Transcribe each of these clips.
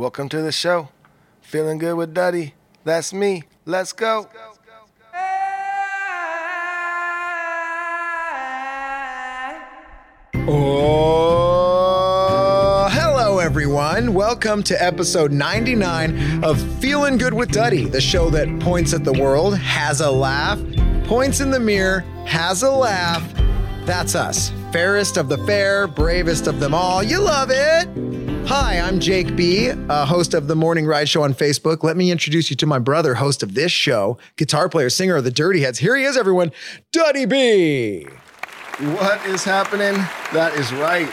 welcome to the show. Feeling good with Duddy. That's me. Let's go. Oh, hello everyone. Welcome to episode 99 of Feeling Good with Duddy, the show that points at the world, has a laugh, points in the mirror, has a laugh. That's us. Fairest of the fair, bravest of them all. You love it. Hi, I'm Jake B, uh, host of the Morning Ride Show on Facebook. Let me introduce you to my brother, host of this show, guitar player, singer of the Dirty Heads. Here he is, everyone, Duddy B. What is happening? That is right.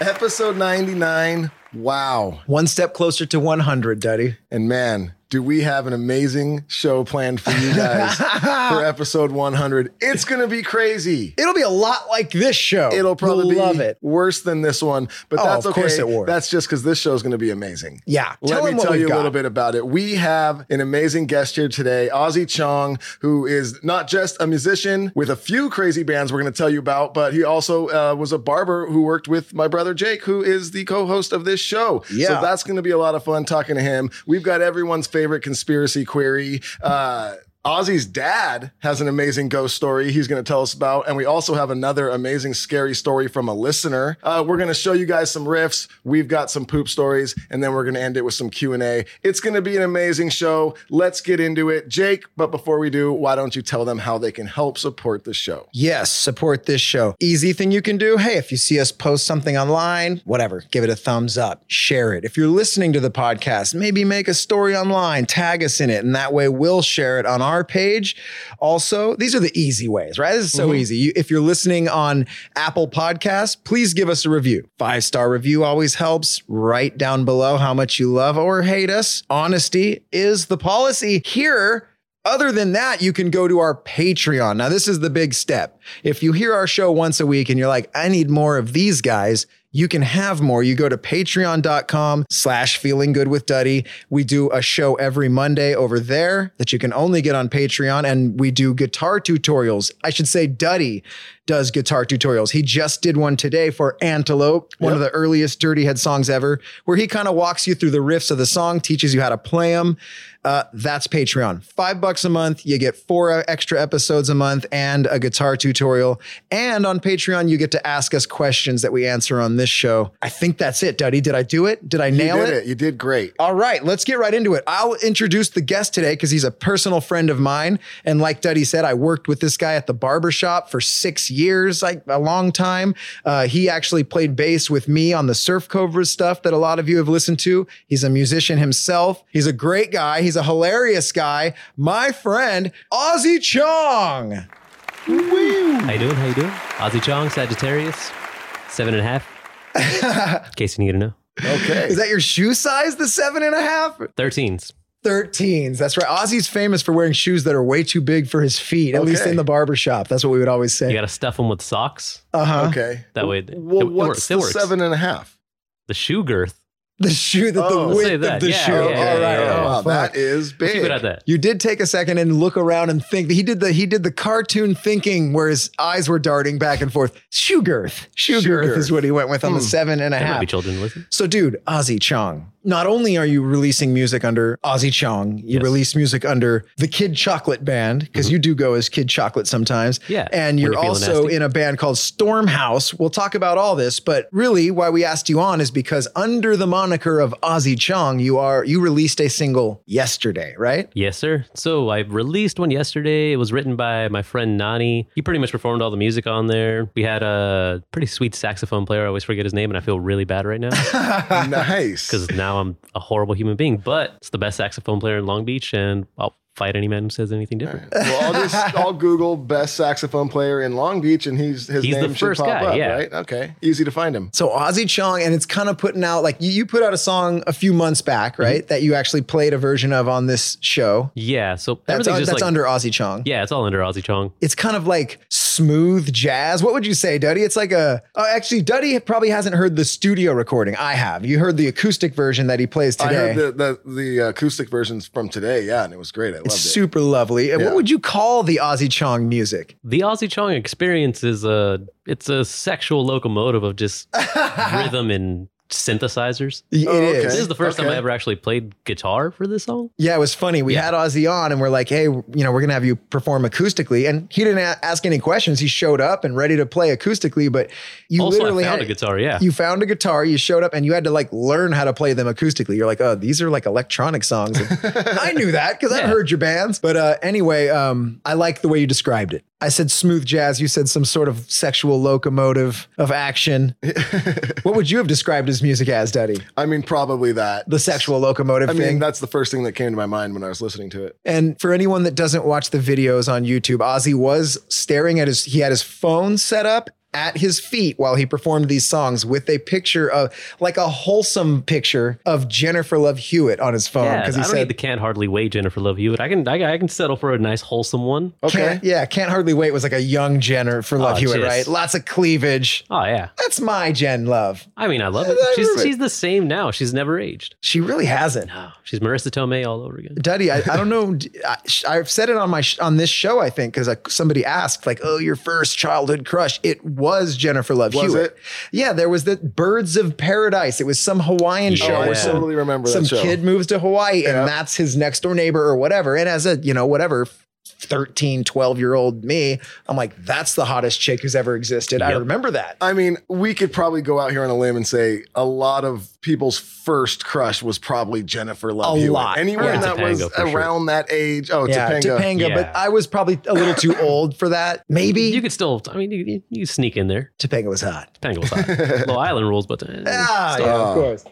Episode 99. Wow. One step closer to 100, Duddy. And man, do we have an amazing show planned for you guys for episode 100? It's going to be crazy. It'll be a lot like this show. It'll probably You'll be love it. worse than this one, but Oh, that's of okay. course it will. That's just because this show is going to be amazing. Yeah. Let Tell me tell you a little bit about it. We have an amazing guest here today, Ozzy Chong, who is not just a musician with a few crazy bands we're going to tell you about, but he also uh, was a barber who worked with my brother Jake, who is the co-host of this show. Yeah. So that's going to be a lot of fun talking to him. We've got everyone's favorite conspiracy query. Uh, Ozzy's dad has an amazing ghost story he's going to tell us about. And we also have another amazing scary story from a listener. Uh, we're going to show you guys some riffs. We've got some poop stories and then we're going to end it with some Q&A. It's going to be an amazing show. Let's get into it. Jake, but before we do, why don't you tell them how they can help support the show? Yes, support this show. Easy thing you can do. Hey, if you see us post something online, whatever, give it a thumbs up, share it. If you're listening to the podcast, maybe make a story online, tag us in it, and that way we'll share it on our page. Also, these are the easy ways, right? This is so mm-hmm. easy. You, if you're listening on Apple Podcasts, please give us a review. Five star review always helps. Write down below how much you love or hate us. Honesty is the policy here. Other than that, you can go to our Patreon. Now, this is the big step. If you hear our show once a week and you're like, I need more of these guys, you can have more. You go to patreon.com slash feeling good with Duddy. We do a show every Monday over there that you can only get on Patreon. And we do guitar tutorials. I should say Duddy does guitar tutorials. He just did one today for Antelope, one of the earliest Dirty Head songs ever, where he kind of walks you through the riffs of the song, teaches you how to play them. Uh, that's Patreon. Five bucks a month. You get four extra episodes a month and a guitar tutorial. And on Patreon, you get to ask us questions that we answer on this show. I think that's it, Duddy. Did I do it? Did I You nail did it? it. You did great. All right, let's get right into it. I'll introduce the guest today because he's a personal friend of mine. And like Duddy said, I worked with this guy at the barber shop for six years, like a long time. Uh, he actually played bass with me on the Surf Cobra stuff that a lot of you have listened to. He's a musician himself. He's a great guy. He's a hilarious guy. My friend, Ozzy Chong. How you doing? How you doing? Ozzy Chong, Sagittarius, seven and a half. In case you need to know. Okay. Is that your shoe size, the seven and a half? Thirteens. 13s. That's right. Ozzy's famous for wearing shoes that are way too big for his feet, at least in the barber shop. That's what we would always say. You got to stuff them with socks. uh-huh. Okay. That way, Well, it, it what's works. the seven and a half? The shoe girth. The shoe that Oh, the say width of the Yeah, shoe. yeah, All yeah, right. yeah, yeah. Oh, wow, fuck. that is big. Keep it at that. You did take a second and look around and think. He did the he did the cartoon thinking where his eyes were darting back and forth. Shoe girth. Shoe, Shoe girth, girth. is what he went with on the hmm. seven and a There might half. be children listen. So, dude, Ozzy Chong. Not only are you releasing music under Ozzy Chong, you Yes. release music under the Kid Chocolate Band because you do go as Kid Chocolate sometimes. Mm-hmm. Yeah, and you're you're also nasty. in a band called Stormhouse. We'll talk about all this, but really, why we asked you on is because under the moniker of Ozzy Chong, you are you released a single yesterday, right? Yes, sir. So I released one yesterday. It was written by my friend Nani. He pretty much performed all the music on there. We had a pretty sweet saxophone player. I always forget his name, and I feel really bad right now nice. because now I'm a horrible human being. But it's the best saxophone player in Long Beach, and I'll fight any man who says anything different. Well, I'll just I'll Google best saxophone player in Long Beach, and he's his He's the name should pop guy, up, yeah. right? Okay, easy to find him. So Ozzy Chong, and it's kind of putting out like you, you put out a song a few months back, mm-hmm. right? That you actually played a version of on this show. Yeah, so That's, everything's just that's like under Ozzy Chong. yeah, it's all under Ozzy Chong. It's kind of like smooth jazz. What would you say, Duddy? It's like a. Oh, actually, Duddy probably hasn't heard the studio recording. I have. You heard the acoustic version that he plays today. I today. heard the, the the acoustic versions from today, yeah, and it was great. I loved it's it. super lovely. And Yeah. what would you call the Ozzy Chong music? The Ozzy Chong experience is a it's a sexual locomotive of just rhythm and synthesizers. It Oh, okay. is. This is the first time I ever actually played guitar for this song. Yeah, it was funny. We Yeah. had Ozzy on and we're like, hey, you know, we're going to have you perform acoustically. And he didn't a- ask any questions. He showed up and ready to play acoustically, but you also, I literally found had a guitar. Yeah, You found a guitar, you showed up, and you had to like learn how to play them acoustically. You're like, oh, these are like electronic songs. I knew that because I've heard your bands. But uh, anyway, um, I like the way you described it. I said smooth jazz. You said some sort of sexual locomotive of action. what would you have described his music as, Daddy? I mean, probably that. The sexual locomotive I thing. mean, that's the first thing that came to my mind when I was listening to it. And for anyone that doesn't watch the videos on YouTube, Ozzy was staring at his, he had his phone set up at his feet while he performed these songs with a picture of, like a wholesome picture of Jennifer Love Hewitt on his phone. yeah. Because he don't said, the can't hardly wait Jennifer Love Hewitt. I can I, I can settle for a nice wholesome one. Okay. Can't, yeah, Can't Hardly Wait was like a young Jennifer Love Oh, Hewitt, just- right? Lots of cleavage. Oh yeah. That's my Jen Love. I mean, I love it. She's it. she's the same now. She's never aged. She really hasn't. No, she's Marisa Tomei all over again. Duddy, I, I don't know. I, I've said it on my sh- on this show, I think, because somebody asked, like, "Oh, your first childhood crush?" It was Jennifer Love Was Hewitt. it? Yeah, there was the Byrds of Paradise. It was some Hawaiian Yeah. show Oh, I some, totally remember some kid moves to Hawaii, Yeah. and that's his next door neighbor or whatever. And as a you know whatever. 13, 12 year old me, I'm like, that's the hottest chick who's ever existed. I remember that. I mean, we could probably go out here on a limb and say a lot of people's first crush was probably Jennifer Love A Hewitt. lot. Anyone Yeah. that was Topanga, for sure. around that age. Oh, yeah, Topanga. Topanga, but I was probably a little too old for that. Maybe You could still. I mean, you, you, you can sneak in there. Topanga was hot. Topanga was hot. Low island rules, but uh, Ah, yeah, of course.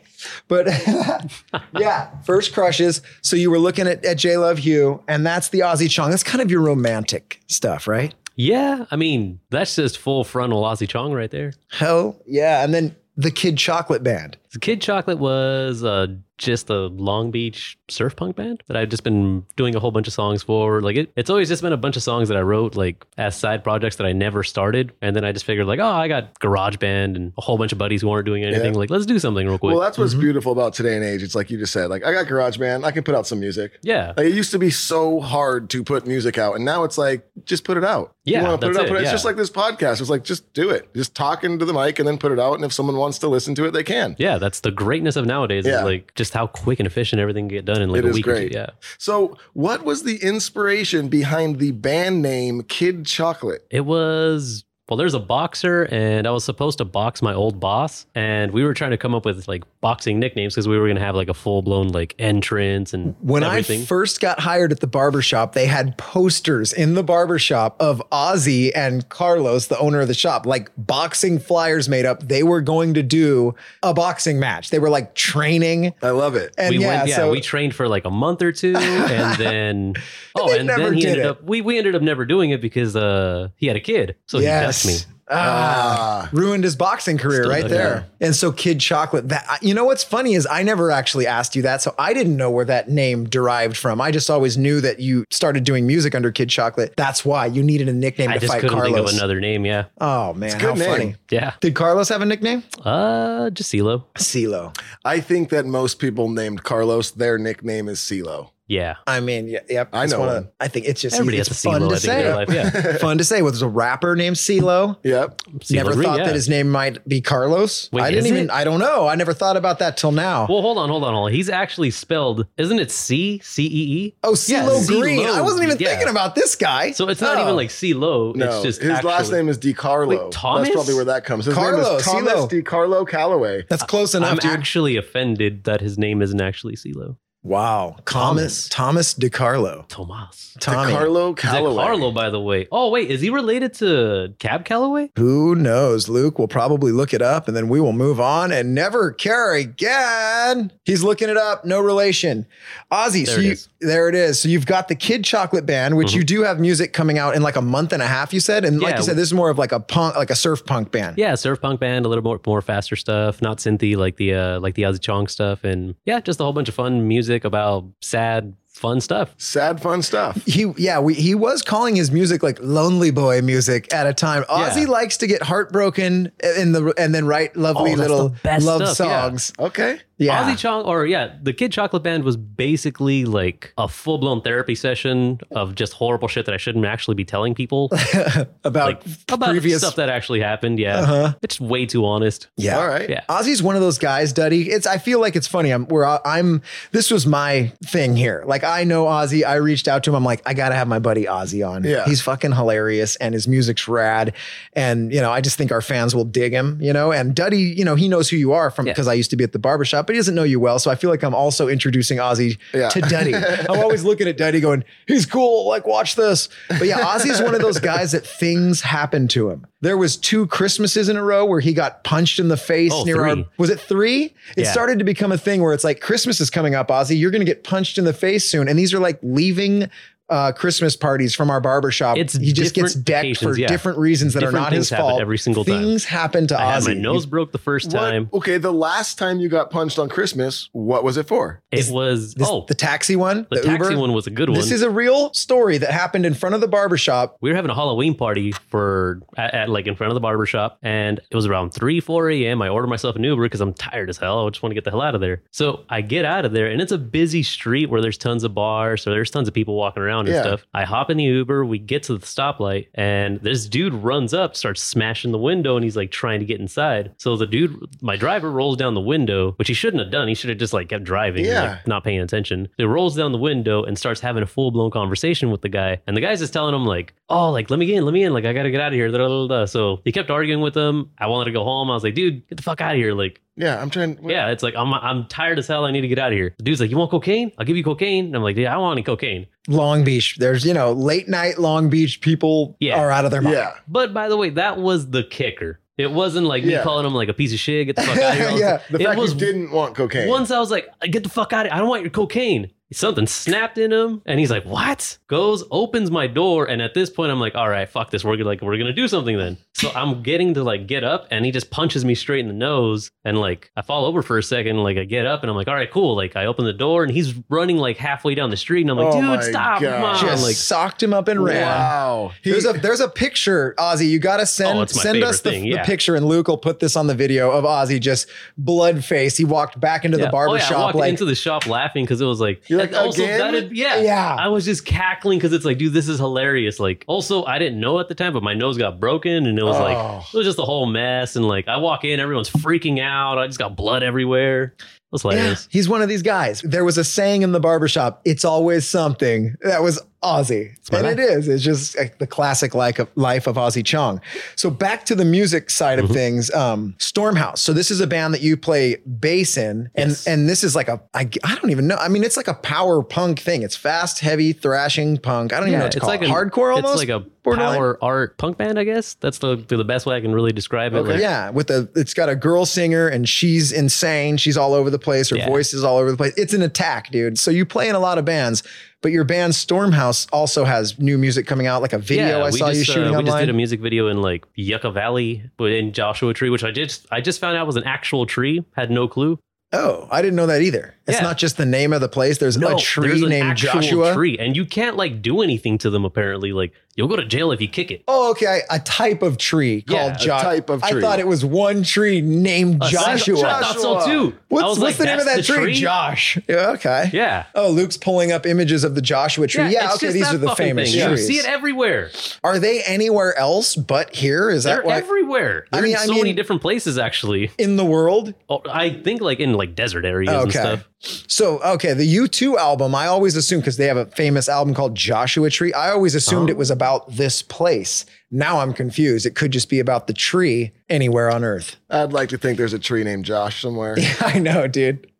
But yeah, first crushes. So you were looking at, at J Love Hugh, and that's the Ozzy Chong. That's kind of your romantic stuff, right? Yeah, I mean, that's just full frontal Ozzy Chong right there. Hell yeah. And then the Kid Chocolate Band. So Kid Chocolate was uh, just a Long Beach surf punk band that I've just been doing a whole bunch of songs for. Like it, it's always just been a bunch of songs that I wrote like as side projects that I never started, and then I just figured like, oh, I got Garage Band and a whole bunch of buddies who aren't doing anything. Yeah. Like, let's do something real quick. Well, that's what's Mm-hmm. beautiful about today and age. It's like you just said, like I got Garage Band, I can put out some music. yeah, Like, it used to be so hard to put music out, and now it's like just put it out. Yeah, you want to put it out. it, Put it. It's just like this podcast. It's like just do it. Just talk into the mic and then put it out. And if someone wants to listen to it, they can. yeah, that's the greatness of nowadays. Yeah. Is like just how quick and efficient everything can get done in like It a week or two. Yeah. So, what was the inspiration behind the band name Kid Chocolate? It was well, there's a boxer, and I was supposed to box my old boss, and we were trying to come up with like boxing nicknames because we were gonna have like a full blown like entrance and When everything. I first got hired at the barbershop, they had posters in the barbershop of Ozzy and Carlos, the owner of the shop, like boxing flyers made up. They were going to do a boxing match. They were like training. I love it. And we yeah, went, yeah, so we trained for like a month or two, and then oh, they and then he ended it. up we we ended up never doing it because uh he had a kid, so he yes. me. Ah, ruined his boxing career Still right does, there. And so Kid Chocolate, that you know what's funny is I never actually asked you that. So I didn't know where that name derived from. I just always knew that you started doing music under Kid Chocolate. That's why you needed a nickname I to just fight couldn't Carlos. think of another name. Yeah, Oh man, a how name. funny. yeah. Did Carlos have a nickname? Uh, just CeeLo. CeeLo. I think that most people named Carlos, their nickname is CeeLo. Yeah, I mean, yeah, yep. I it's know one of- him. I think it's just everybody it's has a fun CeeLo. to I think in their say. life. Yeah, fun to say. Well, there's a rapper named CeeLo. Yep. CeeLo Never thought yeah. that his name might be Carlos. Wait, I didn't even. it? I don't know. I never thought about that till now. Well, hold on, hold on, hold on. He's actually spelled, isn't it C C E E? oh, Yeah, CeeLo Green. CeeLo, I wasn't even yeah. thinking about this guy. So it's not Oh. even like CeeLo. No, it's just his last name is DeCarlo. Wait, Thomas? That's probably where that comes. His name is Thomas CeeLo. DiCarlo Callaway. That's close enough, I'm dude. actually offended that his name isn't actually CeeLo. Wow. Thomas Thomas DeCarlo. Tomas. Tommy. Carlo Callaway. Carlo, by the way. Oh wait, is he related to Cab Calloway? Who knows? Luke will probably look it up and then we will move on and never care again. He's looking it up. No relation. Ozzy, There so it you, is. there it is. So you've got the Kid Chocolate Band, which you do have music coming out in like a month and a half, you said. And like Yeah. you said, this is more of like a punk, like a surf punk band. Yeah, surf punk band, a little more more faster stuff, not synthy like the uh like the Ozzy Chong stuff, and yeah, just a whole bunch of fun music about sad, fun stuff. Sad, fun stuff. He yeah, we, he was calling his music like lonely boy music at a time. Ozzy Yeah. likes to get heartbroken in the and then write lovely Oh, little love stuff, yeah. songs. Okay. Yeah. Ozzy Chong, or yeah, the Kid Chocolate Band was basically like a full blown therapy session of just horrible shit that I shouldn't actually be telling people. about like about previous stuff that actually happened. Yeah, Uh-huh. it's way too honest. Yeah. All right. Yeah. Ozzy's one of those guys, Duddy. It's I feel like it's funny. I'm where I- I'm this was my thing here. Like I know Ozzy. I reached out to him. I'm like, I gotta have my buddy Ozzy on. Yeah. He's fucking hilarious and his music's rad. And you know, I just think our fans will dig him, you know. And Duddy, you know, he knows who you are from Yeah. because I used to be at the barbershop, but he doesn't know you well. So I feel like I'm also introducing Ozzy Yeah. to Duddy. I'm always looking at Duddy going, he's cool, like watch this. But yeah, Ozzy's one of those guys that things happen to him. There was two Christmases in a row where he got punched in the face Oh, near our was it three? It Yeah. started to become a thing where it's like Christmas is coming up, Ozzy. You're going to get punched in the face soon. And these are like leaving uh, Christmas parties from our barbershop. It's he just gets different decked for yeah. different reasons that Different are not his fault. every single time. things happen to I Ozzy. my nose broke the first What- time. okay, the last time you got punched on Christmas, what was it for? It was This- oh the taxi one, the, the, taxi Uber. one was a good one. This is a real story that happened in front of the barbershop. we were having a Halloween party for at, at like in front of the barber shop, and it was around three, four a.m. I ordered myself an Uber because I'm tired as hell. I just want to get the hell out of there. So I get out of there, and it's a busy street where there's tons of bars, so there's tons of people walking around and Yeah. stuff. I hop in the Uber, we get to the stoplight, and this dude runs up, starts smashing the window, and he's like trying to get inside. So the dude, my driver, rolls down the window, which he shouldn't have done. He should have just like kept driving, Yeah. like, not paying attention. He rolls down the window and starts having a full blown conversation with the guy. And the guy's just telling him, like, oh, like, let me in, let me in. Like, I got to get out of here. So he kept arguing with him. I wanted to go home. I was like, dude, get the fuck out of here. Like, Yeah, I'm trying. yeah, it's like, I'm, I'm tired as hell. I need to get out of here. The dude's like, you want cocaine? I'll give you cocaine. And I'm like, yeah, I don't want any cocaine. Long Beach. There's, you know, late night Long Beach people Yeah. are out of their mind. Yeah. But by the way, that was the kicker. It wasn't like me calling him like a piece of shit. Get the fuck out of here. Yeah, like- The it fact was you didn't want cocaine. Once I was like, get the fuck out of here. I don't want your cocaine. Something snapped in him and he's like, what? Goes, opens my door. And at this point, I'm like, all right, fuck this. We're gonna like, we're gonna do something then. So I'm getting to like get up and he just punches me straight in the nose. And like, I fall over for a second. Like, I get up and I'm like, all right, cool. Like, I open the door and he's running like halfway down the street. And I'm like, Oh dude, stop. God. Come on. Just Like, socked him up and ran. Wow. He- There's a there's a picture, Ozzy. You gotta send Oh, send us the, favorite thing, the picture, and Luke will put this on the video of Ozzy just blood face. He walked back into yeah. the barbershop oh, yeah, I walked like into the shop laughing because it was like, You're like, also "Again?" that had- yeah, Yeah. I was just cackling because it's like, dude, this is hilarious. Like, also, I didn't know at the time, but my nose got broken and it was Oh. like, it was just a whole mess. And like, I walk in, everyone's freaking out. I just got blood everywhere. Was yeah, he's one of these guys. There was a saying in the barbershop, it's always something. That was Ozzy. And it is. It's just like the classic like of life of Ozzy Chong. So back to the music side Mm-hmm. of things, um, Stormhouse. So this is a band that you play bass in, and Yes. and this is like a I, I don't even know. I mean, it's like a power punk thing. It's fast, heavy, thrashing punk. I don't even know what to it's call like it. a Hardcore almost. It's like a Borderline? power art punk band, I guess. That's the the best way I can really describe it. Okay. Like, Yeah, with a it's got a girl singer and she's insane. She's all over the place. or Yeah. voice is all over the place. It's an attack, dude. So you play in a lot of bands, but your band Stormhouse also has new music coming out, like a video I we saw you just, uh, shooting we just did a music video in like Yucca Valley in Joshua Tree, which I just I just found out was an actual tree. Had no clue. oh, I didn't know that either. It's Yeah. not just the name of the place. There's a tree there's an named Joshua. tree, and you can't like do anything to them. Apparently, like you'll go to jail if you kick it. Oh, okay. A type of tree called a Joshua. type of I thought it was one tree named A Joshua. single- I thought so too. What's, what's like, the name of that "That's the tree? Josh. Yeah, okay. Yeah. Oh, Luke's pulling up images of the Joshua tree. Yeah, it's okay, these are the famous thing. You trees. see it everywhere. Are they anywhere else but here? Is They're that why everywhere. I They're mean- in I so many different places actually. in the world? Oh, I think like in like desert areas and stuff. So, okay, the U2 album, I always assumed because they have a famous album called Joshua Tree, I always assumed Oh. it was about this place. Now I'm confused. It could just be about the tree anywhere on earth. I'd like to think there's a tree named Josh somewhere. I know, dude.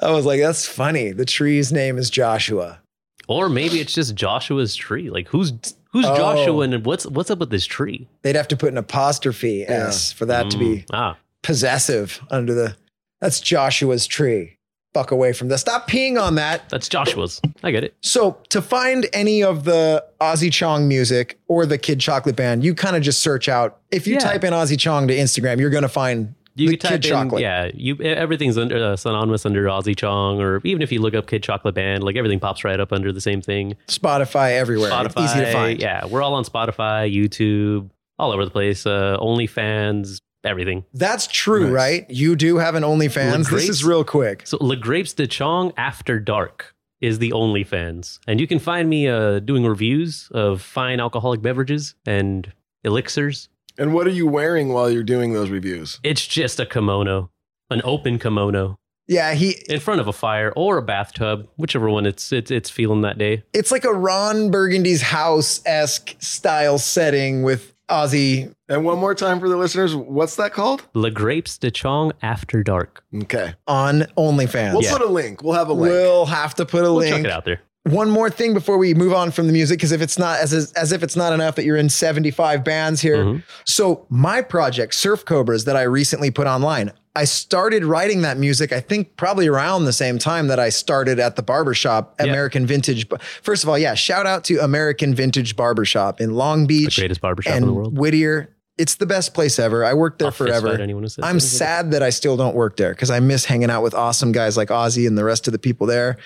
I was like, that's funny. The tree's name is Joshua. Or maybe it's just Joshua's tree. Like who's who's Oh. Joshua and what's what's up with this tree? They'd have to put an apostrophe S for that to be Mm, ah. possessive under the. That's Joshua's tree. Fuck away from this. Stop peeing on that. That's Joshua's. I get it. So to find any of the Ozzy Chong music or the Kid Chocolate Band, you kind of just search out. If you Yeah. type in Ozzy Chong to Instagram, you're going to find You the type Kid in, Chocolate. yeah. You everything's under uh, synonymous under Ozzy Chong, or even if you look up Kid Chocolate Band, like everything pops right up under the same thing. Spotify everywhere. Spotify, Easy to find. yeah, we're all on Spotify, YouTube, all over the place. Uh, OnlyFans, everything. That's true, Nice. right? You do have an OnlyFans. This is real quick. So Le Grapes de Chong After Dark is the OnlyFans, and you can find me uh, doing reviews of fine alcoholic beverages and elixirs. And what are you wearing while you're doing those reviews? It's just a kimono, an open kimono Yeah, he in front of a fire or a bathtub, whichever one it's it's it's feeling that day. it's like a Ron Burgundy's house esque style setting with Ozzy. And one more time for the listeners, what's that called? Le Grapes de Chong After Dark. Okay. on OnlyFans. We'll Yeah. put a link. We'll have a link. We'll have to put a We'll link. check it out there. One more thing before we move on from the music, because if it's not as as if it's not enough that you're in 75 bands here. Mhm. So my project, Surf Cobras, that I recently put online, I started writing that music. I think probably around the same time that I started at the barbershop, Yeah. American Vintage. First of all, yeah, shout out to American Vintage Barbershop in Long Beach. The greatest barbershop in the world. Whittier. It's the best place ever. I worked there I'll forever. anyone who says I'm sad that I still don't work there because I miss hanging out with awesome guys like Ozzy and the rest of the people there.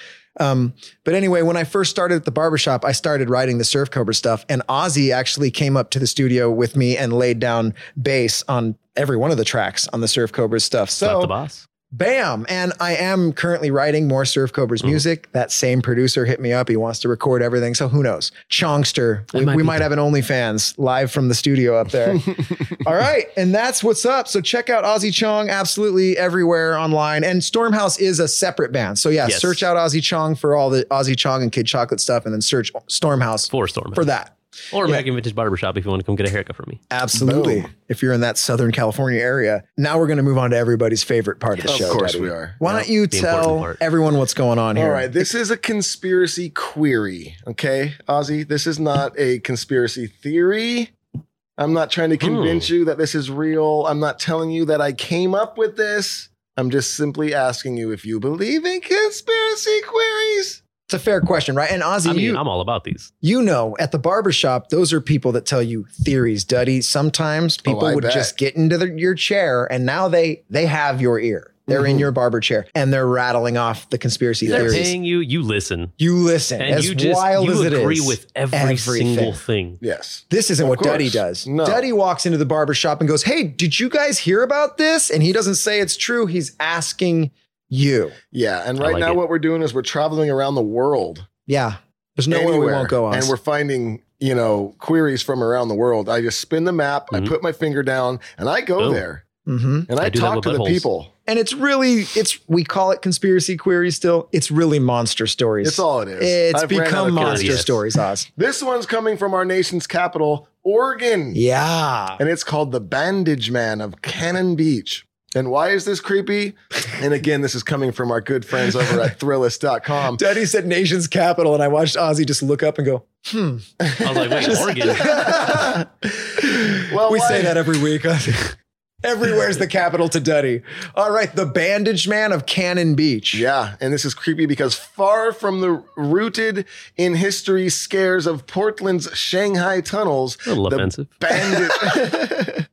Um, but anyway, when I first started at the barbershop, I started writing the Surf Cobra stuff, and Ozzy actually came up to the studio with me and laid down bass on every one of the tracks on the Surf Cobras stuff. So the boss. Bam. And I am currently writing more Surf Cobras Mm. music. That same producer hit me up. He wants to record everything. So who knows? Chongster. We, might we might have an OnlyFans live from the studio up there. All right. And that's what's up. So check out Ozzy Chong absolutely everywhere online. And Stormhouse is a separate band. So yeah, Yes. search out Ozzy Chong for all the Ozzy Chong and Kid Chocolate stuff and then search Stormhouse For Storm. for that. Or Yeah. American Vintage Barbershop if you want to come get a haircut from me. Absolutely. Boom. If you're in that Southern California area. Now we're going to move on to everybody's favorite part of the Of show. Of course Daddy. we are. Why don't you tell everyone what's going on here? All right, this is a conspiracy query. Okay, Ozzy, this is not a conspiracy theory. I'm not trying to hmm. convince you that this is real. I'm not telling you that I came up with this. I'm just simply asking you if you believe in conspiracy queries. It's a fair question, right? And Ozzy, I mean, you, I'm all about these. you know, at the barbershop, those are people that tell you theories, Duddy. Sometimes people Oh, would bet. just get into the, your chair and now they they have your ear. They're in Mhm. your barber chair and they're rattling off the conspiracy theories. They're theories. paying you, you listen. You listen. And as you just wild you as it agree is, with every everything. single thing. Yes. This isn't Of what Duddy does. No. Duddy walks into the barber shop and goes, Hey, did you guys hear about this? And he doesn't say it's true. He's asking you. Yeah, and right like now it. what we're doing is we're traveling around the world. Yeah. There's nowhere we won't go on. And we're finding, you know, queries from around the world. I just spin the map, I Mhm. put my finger down, and I go Boom. there. hmm And I, I talk to the buttholes. people. And it's really, it's we call it conspiracy queries still. It's really monster stories. It's all it is. It's I've become monster yes. stories, Oz. This one's coming from our nation's capital, Oregon. Yeah. And it's called The Bandage Man of Cannon Beach. And why is this creepy? And again, this is coming from our good friends over at Thrillist.com. Daddy said nation's capital, and I watched Ozzy just look up and go, hmm. I was like, wait, Oregon. well, we why- say that every week. Everywhere's the capital to Duddy. All right, the bandage man of Cannon Beach. Yeah, and this is creepy because far from the rooted in history scares of Portland's Shanghai tunnels, A little the offensive. bandage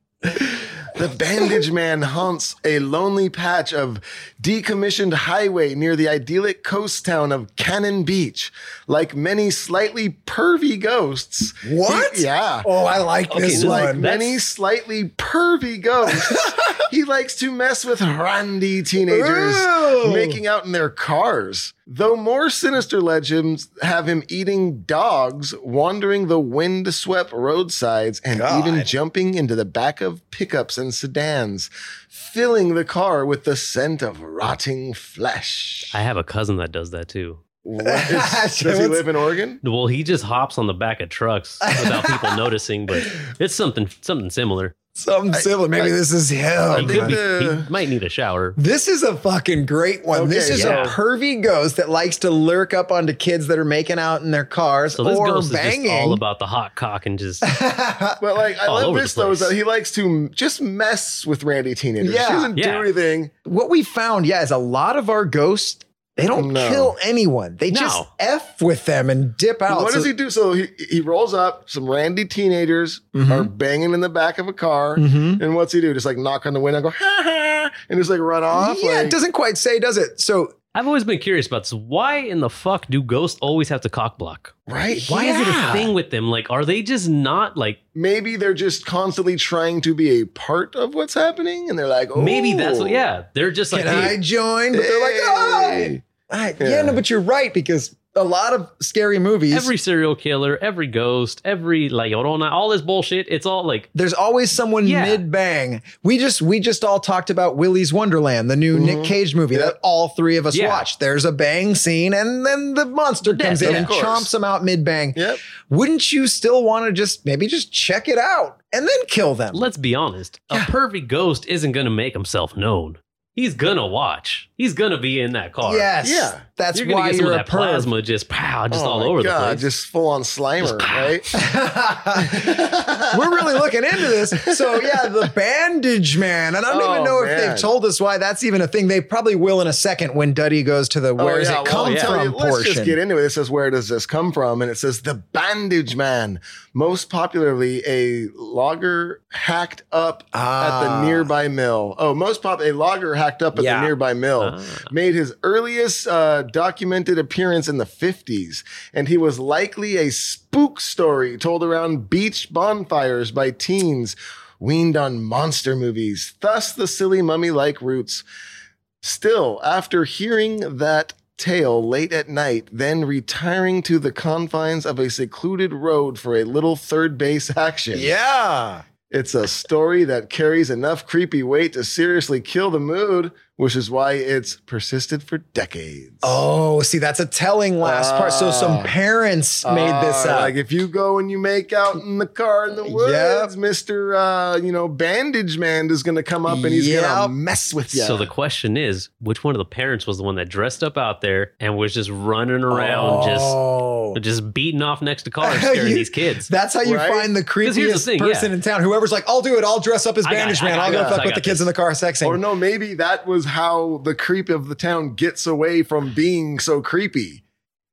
The bandage man haunts a lonely patch of decommissioned highway near the idyllic coast town of Cannon Beach. Like many slightly pervy ghosts. What? he- yeah. Oh, I like Okay, this this- like one. That's- many slightly pervy ghosts, he likes to mess with randy teenagers Ooh. making out in their cars. Though more sinister legends have him eating dogs, wandering the wind-swept roadsides, and God. even jumping into the back of pickups and sedans, filling the car with the scent of rotting flesh. I have a cousin that does that too. What is- does he live in Oregon? Well, he just hops on the back of trucks without people noticing, but it's something something similar. Something similar. Maybe this is He, him. could be, he might need a shower. This is a fucking great one. this is yeah. a pervy ghost that likes to lurk up onto kids that are making out in their cars So this or ghost banging. is just all about the hot cock and just But like, I love this though, is that he likes to just mess with Randy teenagers. Yeah. He doesn't Yeah. do anything. what we found, yeah, is a lot of our ghosts. They don't No. kill anyone. They just f with them and dip out. what So- does he do? So he he rolls up. Some Randy teenagers Mhm. are banging in the back of a car. Mhm. And what's he do? Just like knock on the window, and go ha ha, and just like run off. Yeah, like, it doesn't quite say, does it? So I've always been curious about this. Why in the fuck do ghosts always have to cock block? right. Why is it a thing with them? Like, are they just not like? Maybe they're just constantly trying to be a part of what's happening, and they're like, oh, Maybe that's what. Yeah, they're just like. can I hey, join? But they're like, oh, Hey. Ah! I- Yeah. yeah, no, but you're right because a lot of scary movies. every serial killer, every ghost, every like Llorona, all this bullshit. It's all like there's always someone Yeah. mid bang. We just we just all talked about Willy's Wonderland, the new mm-hmm. Nick Cage movie that all three of us Yeah. watched. There's a bang scene, and then the monster The comes death, in yeah. and course. chomps him out mid bang. Yep. Wouldn't you still want to just maybe just check it out and then kill them? let's be honest, a pervy ghost isn't gonna make himself known. He's gonna watch. He's gonna be in that car. yes, Yeah. that's you're gonna why get some you're of a that perv. plasma just pow, just Oh all my over the God, place. Just full on Slimer, right? We're really looking into this. So yeah, the bandage man, and I don't Oh, even know if they've told us why that's even a thing. They probably will in a second when Duddy goes to the oh, where does Oh, yeah, it come well, I'll tell from you, Let's portion. just get into it. It says, Where does this come from? And it says, The Bandage Man, most popularly a logger hacked up at Ah. the nearby mill. Oh, most pop a logger hacked up at Yeah. the nearby mill. Ah. Made his earliest uh, documented appearance in the 50s, and he was likely a spook story told around beach bonfires by teens weaned on monster movies, thus the silly mummy like roots. Still, after hearing that tale late at night, then retiring to the confines of a secluded road for a little third base action. yeah. It's a story that carries enough creepy weight to seriously kill the mood, which is why it's persisted for decades. Oh, see, that's a telling last part. So some Ah. parents made this Uh, up. Like if you go and you make out in the car in the woods, Yep. Mr. Uh, you know, Bandage Man is gonna come up and he's Yep. gonna mess with you. So the question is, which one of the parents was the one that dressed up out there and was just running around, Oh. just just beating off next to cars, scaring You- these kids? That's how you Right? find the 'Cause here's the creepiest thing, person yeah. in town. Whoever's like, I'll do it. I'll dress up as I got Bandage Man. I'll go fuck with the kids this. in the car sexing. Or no, maybe that was how the creep of the town gets away from being so creepy.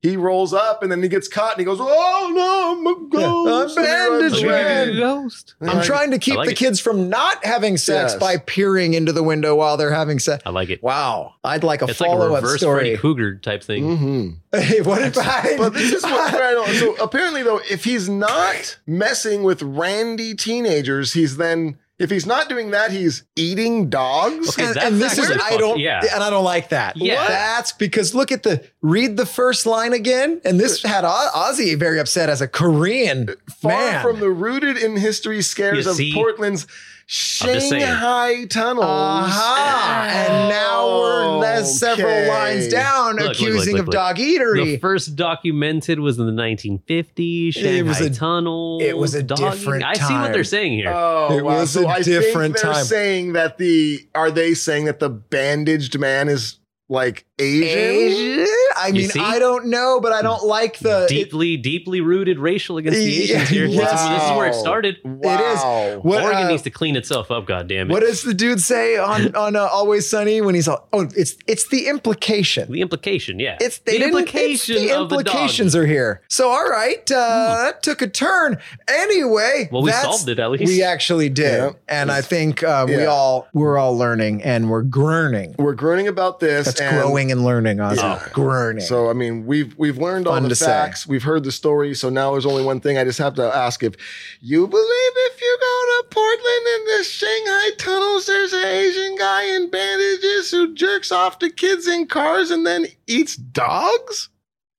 He rolls up and then he gets caught and he goes, "Oh no, I'm a ghost!" I'm And he runs Bandage away. Man. ghost. I'm Like, trying to keep like the it. kids from not having sex Yes. by peering into the window while they're having sex. I like it. Wow. I'd like a It's like a follow up reverse story. Freddy Krueger type thing. Mhm. Hey, what if I? But this is what I don't. So apparently, though, if he's not messing with randy teenagers, he's then if he's not doing that, he's eating dogs. Okay, and, and this is I fucked- don't yeah. and I don't like that. Yeah. What? That's because look at the read the first line again, and this uh, had O- Ozzy very upset as a Korean Far man. from the rooted in history scares You of see? Portland's just saying. Shanghai tunnels. Aha. And now we're that's several lines down, Look, look, accusing look, of look. dog The eatery. first documented was in the 1950s. Shanghai It was a- Tunnel. it was a dog different eating. I see what they're saying here. Oh, It wow. was so a I different think they're time. saying that the are they saying that the bandaged man is like Asian? Asian? I You mean, see? I don't know, but I don't like the. it- deeply, deeply rooted racial against the Yeah, Asians here. This, is, this is where it started. Wow. What, Oregon uh, needs to clean itself up. God damn it! What does the dude say on on uh, Always Sunny when he's all? Oh, it's it's the implication. the implication? Yeah, It's they the implication it's the of the implications are here. So all right, uh, that took a turn. Anyway, Well, we that's- solved it at least. We actually did, Yeah. and I think um, we all we're all learning and we're groaning. We're groaning about this. That's and growing and learning, Ozzy. Yeah. Groaning. So I mean, we've we've learned all the to say. facts. We've heard the story. So now there's only one thing. I just have to ask if you believe if you go to Portland in the Shanghai tunnels, there's an Asian guy in bandages who jerks off to kids in cars and then eats dogs.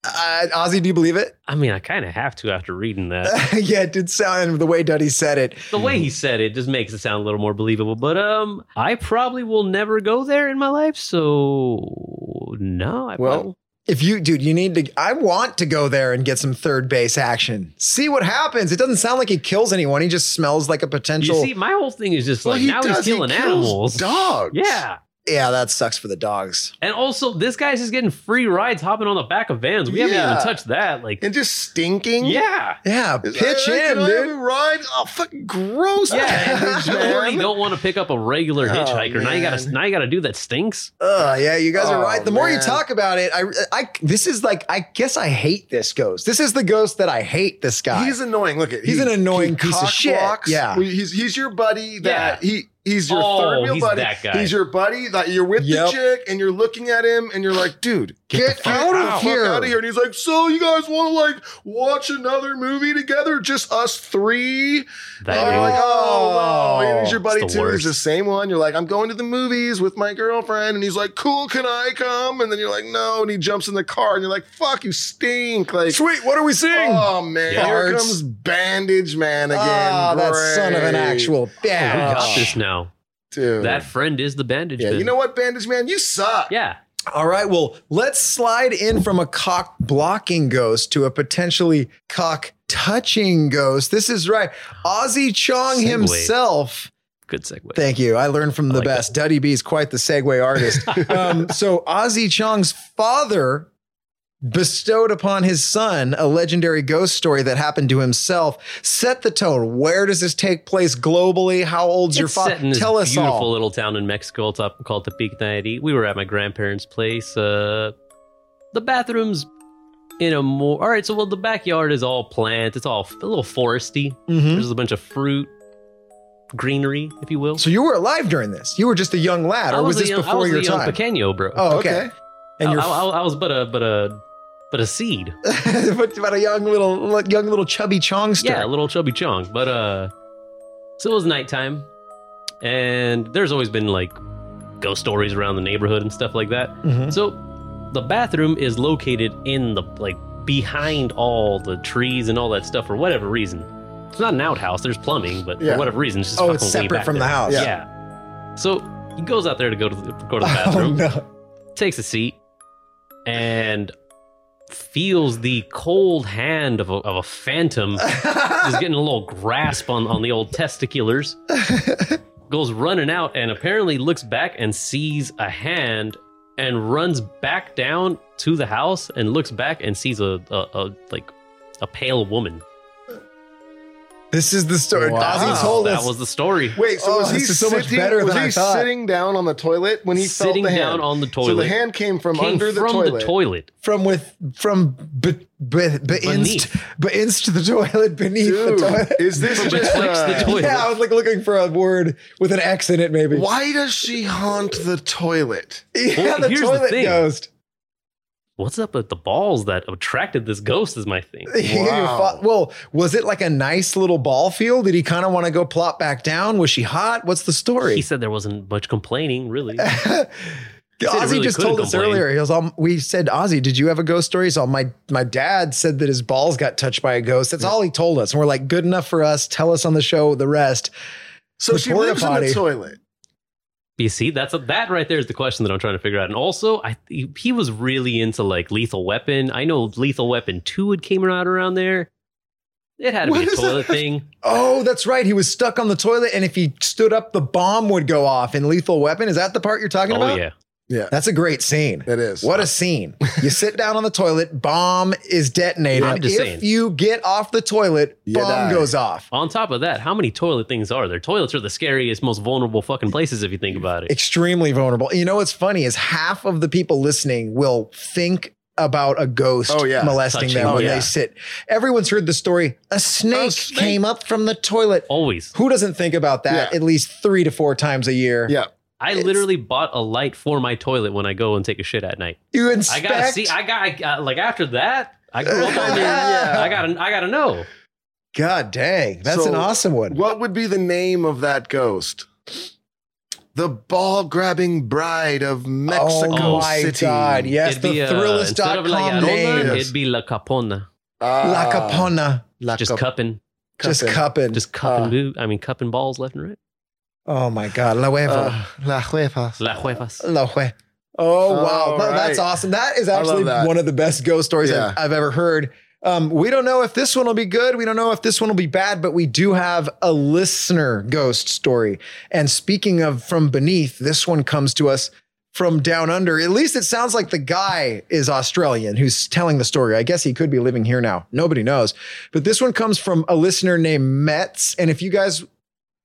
Uh, Ozzy, do you believe it? I mean, I kind of have to after reading that. yeah, it did sound the way Duddy said it. the way he said it just makes it sound a little more believable. But um, I probably will never go there in my life. So no, I Well, probably- If you, dude, you need to. I want to go there and get some third base action. See what happens. It doesn't sound like he kills anyone. He just smells like a You potential. see, my whole thing is just Well, like he now does. he's He killing kills animals. dogs. Yeah. Yeah, that sucks for the dogs. And also, this guy's just getting free rides hopping on the back of vans. We haven't Yeah. even touched that. Like, And just stinking. yeah. Yeah, Is pitch that- in, can I have a dude. ride? Oh, fucking gross. Yeah, bandage, you already man. don't want to pick up a regular Oh, hitchhiker. now you gotta, man. now you gotta do that stinks. Ugh, yeah, you guys are Oh, right. The more you man. talk about it, I, I, this is like, I guess I hate this ghost. This is the ghost that I hate. This guy. He's annoying. Look at He's an annoying piece of shit. Yeah. He's he's your buddy that Yeah. he he's your Oh, third wheel he's buddy. that guy. He's your buddy that you're with Yep. the chick and you're looking at him and you're like, dude, Get the out of here. out of here. And he's like, so you guys want to like watch another movie together? Just us three? That And you're like, oh no. And he's your buddy It's the too. He's the same one. You're like, I'm going to the movies with my girlfriend. And he's like, cool, can I come? And then you're like, no. And he jumps in the car and you're like, fuck, you stink. Like, Sweet, what are we seeing? Oh man, Yeah. here comes Bandage Man again. Ah, that son of an Great. actual. we Yeah. got this now. dude. That friend is the bandage. yeah, bin. you know what, Bandage Man, you suck. Yeah. All right, well, let's slide in from a cock blocking ghost to a potentially cock touching ghost. This is right. Ozzy Chong Segue. himself. Good segue. Thank you. I learned from the like best. Duddy B is quite the segue artist. um, so Ozzy Chong's father bestowed upon his son a legendary ghost story that happened to himself. Set the tone. Where does this take place globally? How old's your It's in father? this Tell us beautiful all. little town in Mexico called Tepic Nayarit. We were at my grandparents' place. Uh, the bathrooms in a more all right. So well, the backyard is all plant. It's all a little foresty. Mhm. There's a bunch of fruit, greenery, if you will. So you were alive during this. You were just a young lad, or was, a this young, I before was your a young time? pequeño, bro. Oh, okay. Okay. And you're I, I, I was but a but a but a seed. but about a young little young little chubby chongster. Yeah, a little chubby chong. But uh so it was nighttime. And there's always been like ghost stories around the neighborhood and stuff like that. Mhm. So the bathroom is located in the like behind all the trees and all that stuff for whatever reason. It's not an outhouse, there's plumbing, but Yeah. for whatever reason, it's just Oh, it's separate from the house. Yeah. So he goes out there to go to the, go to the Oh bathroom no. takes a seat and feels the cold hand of a, of a phantom just getting a little grasp on, on the old testiculars. Goes running out and apparently looks back and sees a hand and runs back down to the house and looks back and sees a, a, a like a pale woman This is the story. Wow. Ozzy told us. that was the story Wait, so Oh, was he this so much sitting, better was than he I thought. sitting down on the toilet when he sitting felt the down hand? on the toilet So the hand came from came under the from toilet. the toilet from with from be, be, beinst, beinst the toilet beneath Dude, the toilet. is this From just betwixt the uh, toilet. Yeah, I was like looking for a word with an X in it, maybe. Why does she haunt the toilet? Yeah, Well, the here's the toilet ghost. What's up with the balls that attracted this ghost is my thing Wow. well, was it like a nice little ball field? Did he kind of want to go plop back down? Was she hot? What's the story? He said there wasn't much complaining, really. Ozzy really just couldn't told us earlier. He was all, we said, Ozzy, did you have a ghost story? So my my dad said that his balls got touched by a ghost. That's all he told us. And we're like, good enough for us. Tell us on the show the rest. So The she porta lives in the toilet. You see, that's a, that right there is the question that I'm trying to figure out. And also, I he, was really into like Lethal Weapon. I know Lethal Weapon two had came out around there. It had to What be a toilet that? thing. Oh, that's right. He was stuck on the toilet, and if he stood up, the bomb would go off in Lethal Weapon. Is that the part you're talking Oh about? yeah, Yeah, That's a great scene. it is. What a scene. You sit down on the toilet, bomb is detonated. I'm just if saying. you get off the toilet, You bomb die. goes off. On top of that, how many toilet things are there? Toilets are the scariest, most vulnerable fucking places if you think about it. Extremely vulnerable. You know what's funny is half of the people listening will think about a ghost Oh, yeah. molesting Touching. them Oh, when yeah. they sit. Everyone's heard the story. A snake, A snake. came up from the toilet. Always. Who doesn't think about that Yeah. at least three to four times a year? Yeah. I It's- literally bought a light for my toilet when I go and take a shit at night. You inspect? I gotta see. I got I, got- like after that. I grew up on. Yeah. I gotta. I gotta know. God dang, that's So, an awesome one. What would be the name of that ghost? The ball grabbing bride of Mexico oh my City. God! Yes, It'd the be, uh, instead of La Thrillist.com Llorona, name. Yes. It'd be La Capona. Ah, La Capona. La Just Cap- cupping, Just cupping. cupping. just cupping Uh. I mean, cupping balls left and right. Oh my God. La hueva. Uh, La Huevas. La huevas. La hue. Oh wow, All that's right. awesome. That is actually that. one of the best ghost stories Yeah. I've, I've ever heard. Um, we don't know if this one will be good. We don't know if this one will be bad, but we do have a listener ghost story. And speaking of from beneath, this one comes to us from down under. At least it sounds like the guy is Australian who's telling the story. I guess he could be living here now. Nobody knows. But this one comes from a listener named Metz. And if you guys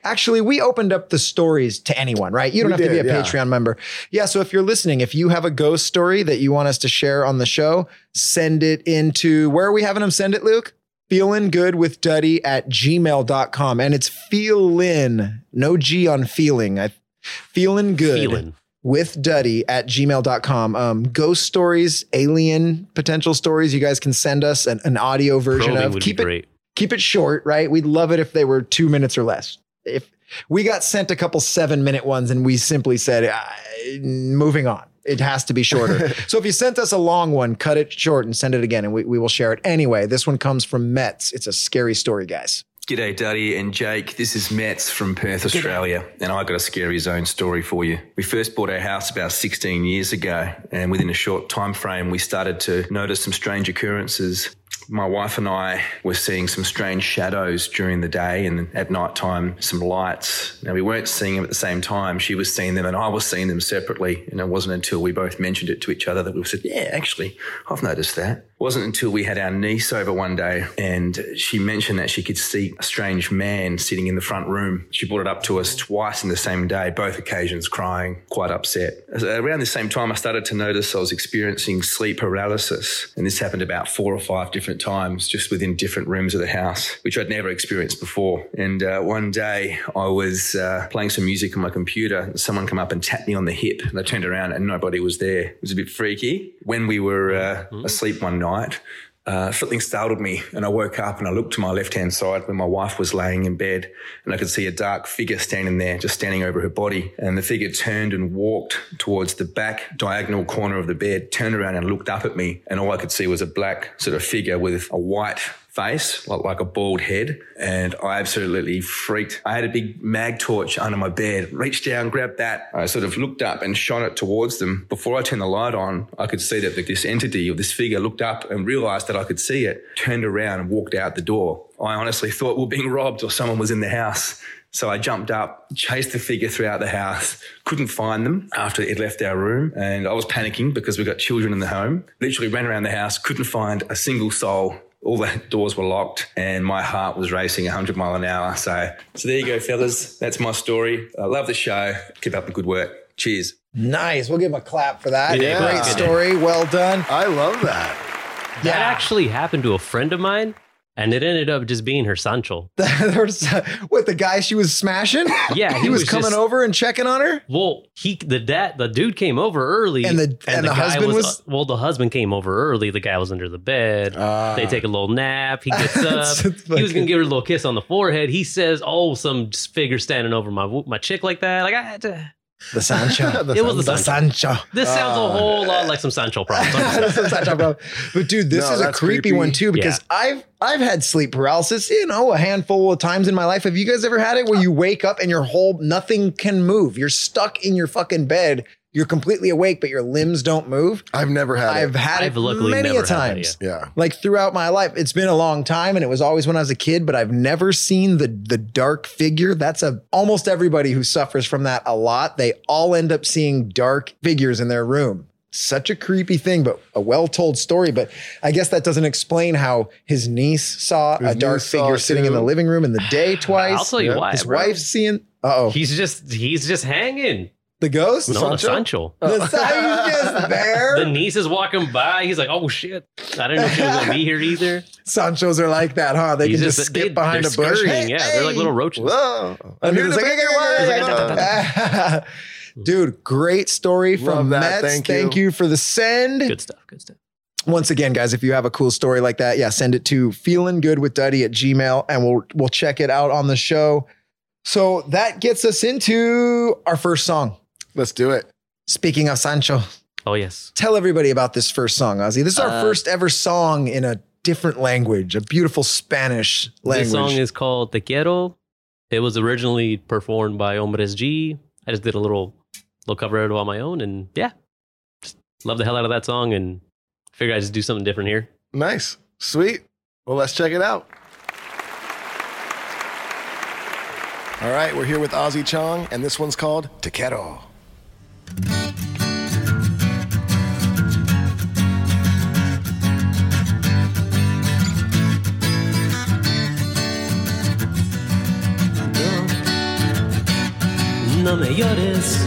Actually, we opened up the stories to anyone, right? You don't We have to be a yeah. Patreon member. Yeah. So if you're listening, if you have a ghost story that you want us to share on the show, send it into where are we having them send it, Luke? Feeling good with Duddy at gmail.com. And it's feelin, no G on feeling. I feeling good Feeling. with Duddy at gmail.com. Um, ghost stories, alien potential stories, you guys can send us an, an audio version Probing of. would Keep be it great. keep it short, right? We'd love it if they were two minutes or less. If we got sent a couple seven minute ones and we simply said, uh, moving on, it has to be shorter. so if you sent us a long one, cut it short and send it again and we, we will share it. Anyway, this one comes from Metz. It's a scary story, guys. G'day, Duddy and Jake. This is Metz from Perth, Australia, and I got a scary zone story for you. We first bought our house about 16 years ago, and within a short time frame, we started to notice some strange occurrences. My wife and I were seeing some strange shadows during the day, and at night time, some lights. Now, we weren't seeing them at the same time. She was seeing them, and I was seeing them separately. And it wasn't until we both mentioned it to each other that we said, Yeah, actually, I've noticed that. It wasn't until we had our niece over one day and she mentioned that she could see a strange man sitting in the front room. She brought it up to us twice in the same day, both occasions crying, quite upset. Uh, around the same time, I started to notice I was experiencing sleep paralysis. And this happened about four or five different times just within different rooms of the house, which I'd never experienced before. And uh, one day I was uh, playing some music on my computer and someone come up and tapped me on the hip and I turned around and nobody was there. It was a bit freaky. When we were uh, asleep one night, uh, something startled me and I woke up and I looked to my left hand side where my wife was laying in bed and I could see a dark figure standing there, just standing over her body. And the figure turned and walked towards the back diagonal corner of the bed, turned around and looked up at me. And all I could see was a black sort of figure with a white face, like, like a bald head. And I absolutely freaked. I had a big mag torch under my bed, reached down, grabbed that. I sort of looked up and shone it towards them. Before I turned the light on, I could see that this entity or this figure looked up and realized that I could see it, turned around and walked out the door. I honestly thought we were being robbed or someone was in the house. So I jumped up, chased the figure throughout the house, couldn't find them after it left our room. And I was panicking because we got children in the home. Literally ran around the house, couldn't find a single soul. All the doors were locked and my heart was racing 100 mile an hour. So, so there you go, fellas. That's my story. I love the show. Keep up the good work. Cheers. Nice. We'll give him a clap for that. Yeah. Great story. Well done. I love that. That actually happened to a friend of mine, and it ended up just being her Sancho. Uh, what the guy she was smashing. Yeah, he, he was, was coming just- over and checking on her. Well, he the dad the dude came over early, And the- and the guy husband was- well. The husband came over early. The guy was under the bed. Ah. they take a little nap. He gets up. He was gonna give her a little kiss on the forehead. He says, "Oh, some figure standing over my my chick like that." Like I had to. The Sancho. The It was the the Sancho. Sancho. This sounds Ah. a whole lot like some Sancho problems. That's Sancho problem. But dude, this No, is a that's creepy, creepy. one too because I've I've had sleep paralysis, you know, a handful of times in my life. Have you guys ever had it where you wake up and your whole nothing can move? You're stuck in your fucking bed. You're completely awake, but your limbs don't move. I've never had I've it. had I've it luckily many never a had that times. yet. Yeah. like throughout my life. It's been a long time and it was always when I was a kid, but I've never seen the the dark figure. That's a almost everybody who suffers from that a lot. They all end up seeing dark figures in their room. Such a creepy thing, but a well-told story. But I guess that doesn't explain how his niece saw His a dark saw figure sitting in the living room in the day twice. I'll tell you Yeah. why. His bro. wife's seeing. Uh oh, He's just he's just hanging. The ghost. No, the Sancho? Sancho. The oh. he's just there. The niece is walking by. He's like, "Oh shit! I didn't know she was gonna be here either." Sanchos are like that, huh? They He's can just, skip they- behind a bush. Hey, yeah, they're like little roaches. Whoa. And here to like, make "Hey, work." hey, Dude, great story from Love that. Mets. Thank Thank, you. you. for the send. Good stuff. Good stuff. Once again, guys, if you have a cool story like that, yeah, send it to feeling good with Duddy at Gmail and we'll we'll check it out on the show. So that gets us into our first song. Let's do it. Speaking of Sancho, Oh yes. tell everybody about this first song, Ozzy. This is our Uh, first ever song in a different language, a beautiful Spanish language. This song is called Te Quiero. It was originally performed by Hombres G. I just did a little little cover of it on my own, and yeah, just love the hell out of that song and figure I just do something different here. Nice. Sweet. Well, let's check it out. All right, we're here with Ozzy Chong, and this one's called Te Quiero. No me llores,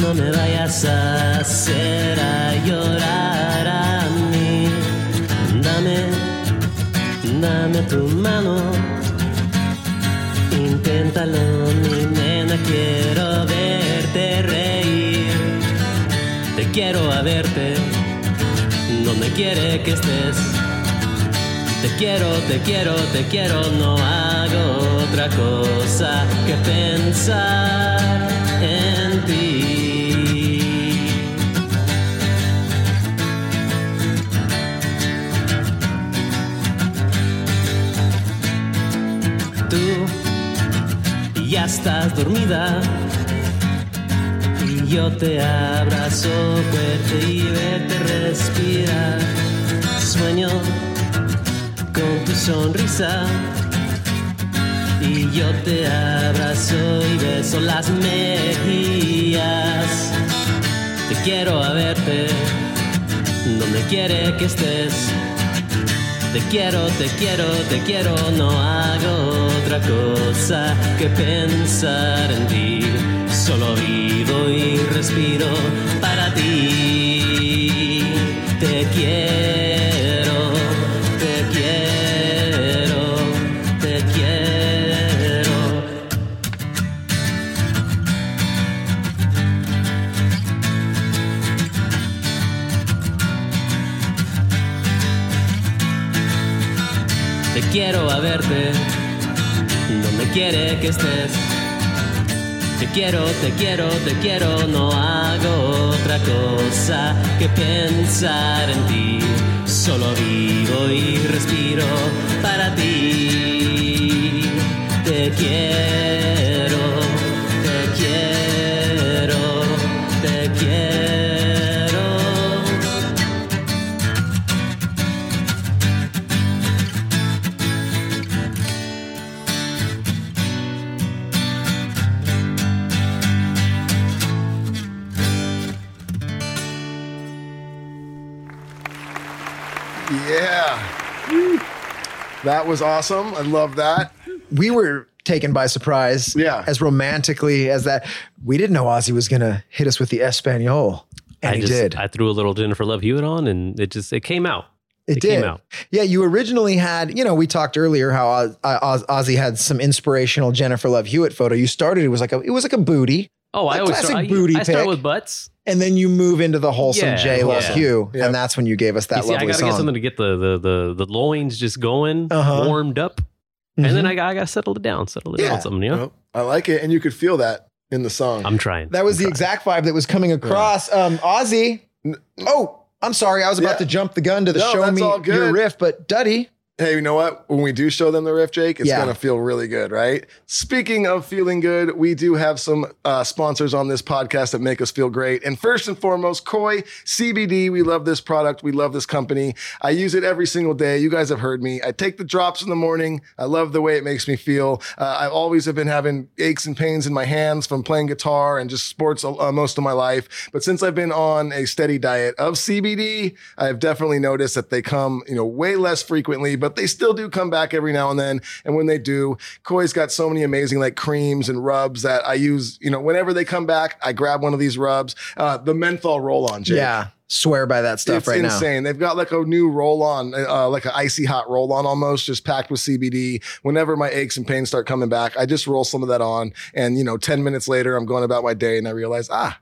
no me vayas a hacer a llorar a mí. Dame, dame tu mano. Inténtalo, mi nena, quiero verte quiero a verte, donde quiere que estés. Te quiero, te quiero, te quiero, no hago otra cosa que pensar en ti. Tú ya estás dormida yo te abrazo fuerte y verte respirar. Sueño con tu sonrisa y yo te abrazo y beso las mejillas. Te quiero a verte donde quiere que estés. Te quiero, te quiero, te quiero, no hago otra cosa que pensar en ti. Solo vivo y respiro para ti. Te quiero, te quiero, te quiero. Te quiero a verte donde quiere que estés. Quiero, te quiero, te quiero, no hago otra cosa que pensar en ti. Solo vivo y respiro para ti. Te quiero, Yeah. That was awesome. I love that. we were taken by surprise. Yeah. As romantically as that. We didn't know Ozzy was going to hit us with the Espanol. And I he just did. I threw a little Jennifer Love Hewitt on and it just it came out. it, it did. came out. Yeah. You originally had, you know, we talked earlier how Oz, Oz, Ozzy had some inspirational Jennifer Love Hewitt photo. You started, it was like a, it was like a booty. Oh, I A always classic start, I, booty I start with butts. And then you move into the wholesome Yeah, J Lo wholesome. hue. Yep. And that's when you gave us that You see, I gotta get something to get the the the, the loins just going, Uh-huh. warmed up, and then I got I gotta settle it down, settle it Yeah. down, something, you know. Well, I like it. And you could feel that in the song. I'm trying. That was I'm the trying. exact vibe that was coming across. Um, Ozzy. Oh, I'm sorry. I was about Yeah. to jump the gun to the No, show me your riff, but Duddy. Hey, you know what? When we do show them the riff, Jake, it's Yeah. going to feel really good, right? Speaking of feeling good, we do have some uh, sponsors on this podcast that make us feel great. And first and foremost, Koi CBD. We love this product. We love this company. I use it every single day. You guys have heard me. I take the drops in the morning. I love the way it makes me feel. Uh, I always have been having aches and pains in my hands from playing guitar and just sports uh, most of my life. But since I've been on a steady diet of CBD, I've definitely noticed that they come, you know, way less frequently, but they still do come back every now and then. And when they do, Koi's got so many amazing like creams and rubs that I use, you know, whenever they come back, I grab one of these rubs. Uh, the menthol roll on, Jake. Yeah. Swear by that stuff it's right now. insane. They've got like a new roll on, uh, like an icy hot roll on almost, just packed with CBD. Whenever my aches and pains start coming back, I just roll some of that on. And, you know, 10 minutes later, I'm going about my day and I realize, ah,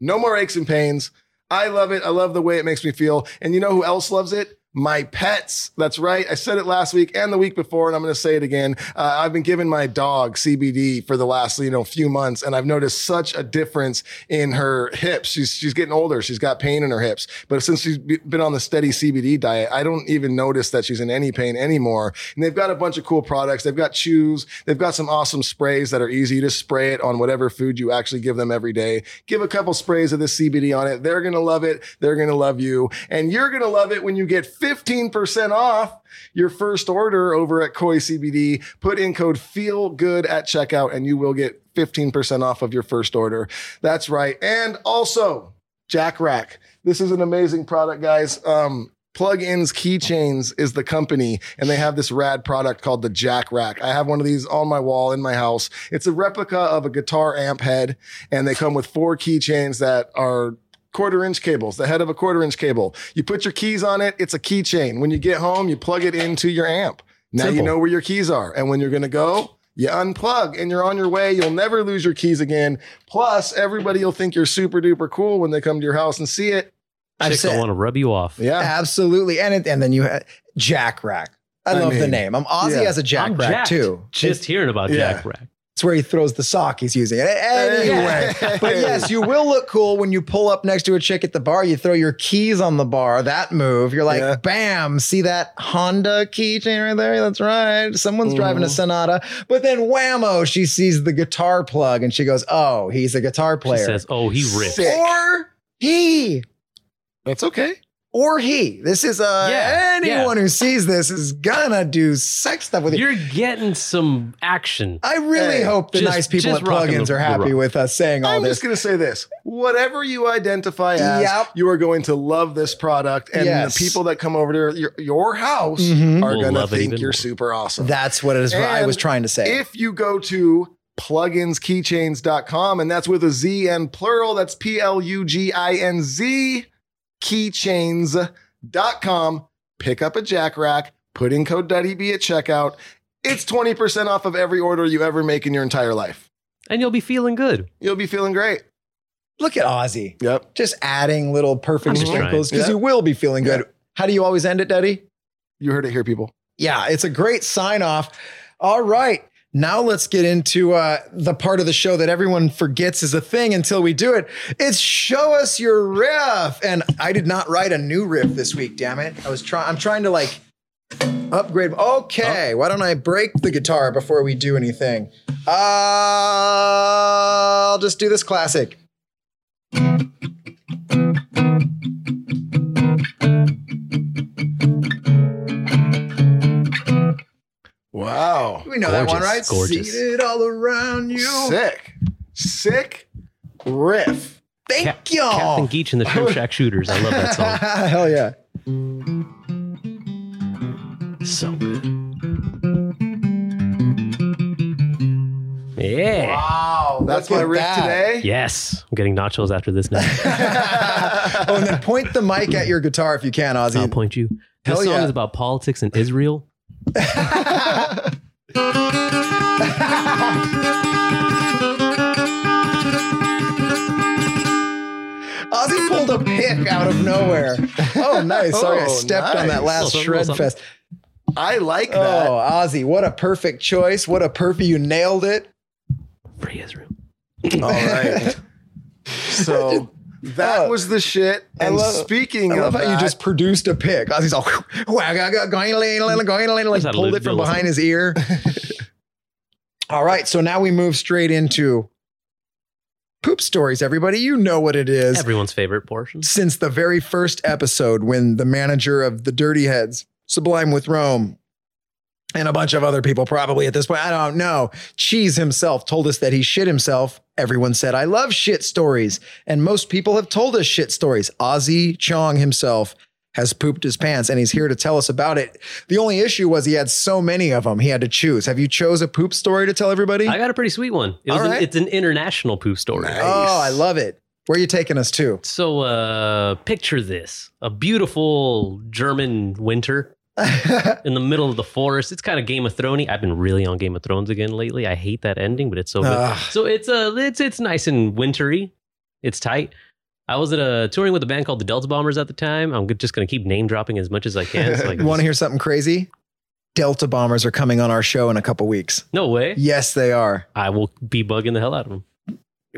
no more aches and pains. I love it. I love the way it makes me feel. And you know who else loves it? My pets. That's right. I said it last week and the week before, and I'm going to say it again. Uh, I've been giving my dog CBD for the last, you know, few months, and I've noticed such a difference in her hips. She's she's getting older. She's got pain in her hips, but since she's been on the steady CBD diet, I don't even notice that she's in any pain anymore. And they've got a bunch of cool products. They've got chews. They've got some awesome sprays that are easy to spray it on whatever food you actually give them every day. Give a couple sprays of this CBD on it. They're going to love it. They're going to love you. And you're going to love it when you get 15% off your first order over at Koi CBD. Put in code feel good at checkout and you will get 15% off of your first order. That's right. And also Jack Rack. This is an amazing product, guys. Um, Pluginz Keychains is the company, and they have this rad product called the Jack Rack. I have one of these on my wall in my house. It's a replica of a guitar amp head, and they come with four keychains that are quarter inch cables, the head of a quarter inch cable. You put your keys on it, it's a keychain. When you get home, you plug it into your amp. Now you know where your keys are. And when you're going to go, you unplug and you're on your way. You'll never lose your keys again. Plus, everybody will think you're super duper cool when they come to your house and see it. I've Chicks will said- want to rub you off. Yeah. Absolutely. And it, and then you had Jack Rack. I, I love the name. I'm Aussie yeah. has a Jack I'm Rack jacked. too. Just hearing about Yeah. Jack Rack. It's where he throws the sock he's using. Anyway, but yes, you will look cool when you pull up next to a chick at the bar. You throw your keys on the bar. That move, you're like, Yeah. bam! See that Honda keychain right there? That's right. Someone's driving Mm-hmm. a Sonata. But then whammo, she sees the guitar plug and she goes, "Oh, he's a guitar player." She player." says, "Oh, he rips." Or he. That's okay. Or he. This is uh Yeah, anyone who sees this is gonna do sex stuff with you. You're getting some action. I really Hey, hope the just- nice people at rocking plugins the- are happy with us saying all this. I'm just going to say this. Whatever you identify as, Yep. you are going to love this product. And Yes. the people that come over to your, your house Mhm. are Will going to think you're more. super awesome. That's what it is. I was trying to say. If you go to pluginzkeychains.com, and that's with a Z and plural, that's P L U G I N Z keychains.com, pick up a jack rack, put in code DuddyB at checkout. It's 20% off of every order you ever make in your entire life. and you'll be feeling good. You'll be feeling great. Look at Ozzy. Yep. Just adding little perfect I'm sprinkles because Yeah. you will be feeling good. Yeah. How do you always end it, Daddy? You heard it here, people. Yeah, it's a great sign off. All right. Now let's get into uh, the part of the show that everyone forgets is a thing until we do it. It's show us your riff. And I did not write a new riff this week, damn it. I was trying I'm trying to like upgrade. Okay, why don't I break the guitar before we do anything? Uh, I'll just do this classic. Wow. We know that one, right? gorgeous. Seated all around you. Sick. Sick riff. Thank Cap- you. Captain Geach and the Shrimp Shack Shooters. I love that song. Hell yeah. so good. Yeah. Wow. That's my riff that. today. Yes. I'm getting nachos after this now. oh, and then point the mic at your guitar if you can, Ozzy. I'll point you. This Hell song yeah. is about politics in Israel. Ozzy pulled a pick out of nowhere. Oh, nice. Sorry, I Oh, stepped on that last Little shred something, fest. I like oh, that. Oh. Ozzy, what a perfect choice. What a perfect. You nailed it. Free Israel. All right. So that Oh. was the shit. And love- speaking I love of how you just produced a pick. Ozzy's all going, like that pulled it from behind his ear. all right, so now we move straight into poop stories. Everybody, you know what it is. Everyone's favorite portion. since the very first episode when the manager of the Dirty Heads, Sublime with Rome, and a bunch of other people probably at this point, I don't know, Cheese himself told us that he shit himself. Everyone said, I love shit stories. And most people have told us shit stories. Ozzy Chong himself has pooped his pants and he's here to tell us about it. The only issue was he had so many of them, he had to choose. Have you chose a poop story to tell everybody? I got a pretty sweet one. It an- it's an international poop story. Nice. oh, I love it. Where are you taking us to? So uh picture this. A beautiful German winter in the middle of the forest. It's kind of Game of Thrones. I've been really on Game of Thrones again lately. I hate that ending, but it's so good. Ugh. So it's uh it's it's nice and wintry. It's tight. I was at a touring with a band called the Delta Bombers at the time. I'm just going to keep name dropping as much as I can. So I You can want to hear something crazy? Delta bombers are coming on our show in a couple weeks. no way. Yes, they are. I will be bugging the hell out of them.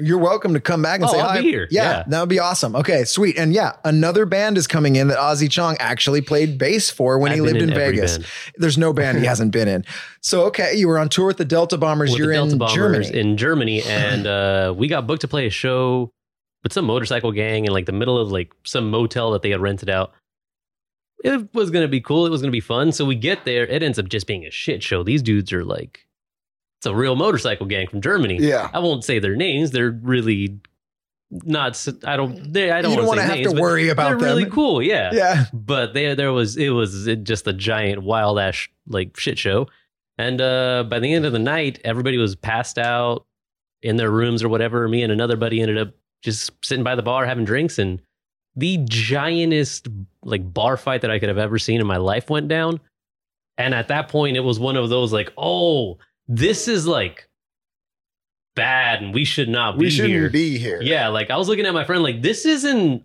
You're welcome to come back and Oh, say I'll hi. be here. Yeah, Yeah. that would be awesome. Okay, sweet. And yeah, another band is coming in that Ozzy Chong actually played bass for when he I've been lived in, every Vegas. There's no band he hasn't been in. So okay, you were on tour with the Delta Bombers. with You're Delta in Bombers Germany. in Germany, and uh, we got booked to play a show with some motorcycle gang in like the middle of like some motel that they had rented out. It was gonna be cool. It was gonna be fun. So we get there. It ends up just being a shit show. These dudes are like, it's a real motorcycle gang from Germany. Yeah. I won't say their names. They're really not. I don't. They, I don't. You don't want wanna have to names, but worry about They're really cool. Yeah yeah. but there there was it was just a giant wild ass like shit show and uh by the end of the night everybody was passed out in their rooms or whatever me and another buddy ended up just sitting by the bar having drinks and the giantest like bar fight that i could have ever seen in my life went down and at that point it was one of those like oh this is like bad and we should not be We shouldn't here be here. yeah, like I was looking at my friend, like this isn't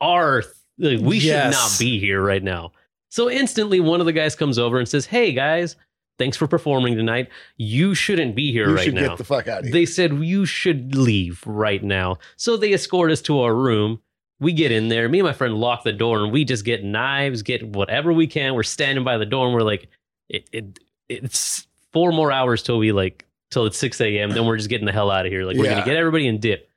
our. Like, we Yes. should not be here right now. So instantly, one of the guys comes over and says, "Hey guys, thanks for performing tonight. You shouldn't be here You right should now." get the fuck out of here. they said you should leave right now. So they escort us to our room. We get in there. Me and my friend lock the door, and we just get knives, get whatever we can. We're standing by the door, and we're like, it, it it's four more hours till we like till it's six a.m. Then we're just getting the hell out of here. Like we're Yeah. gonna get everybody and dip.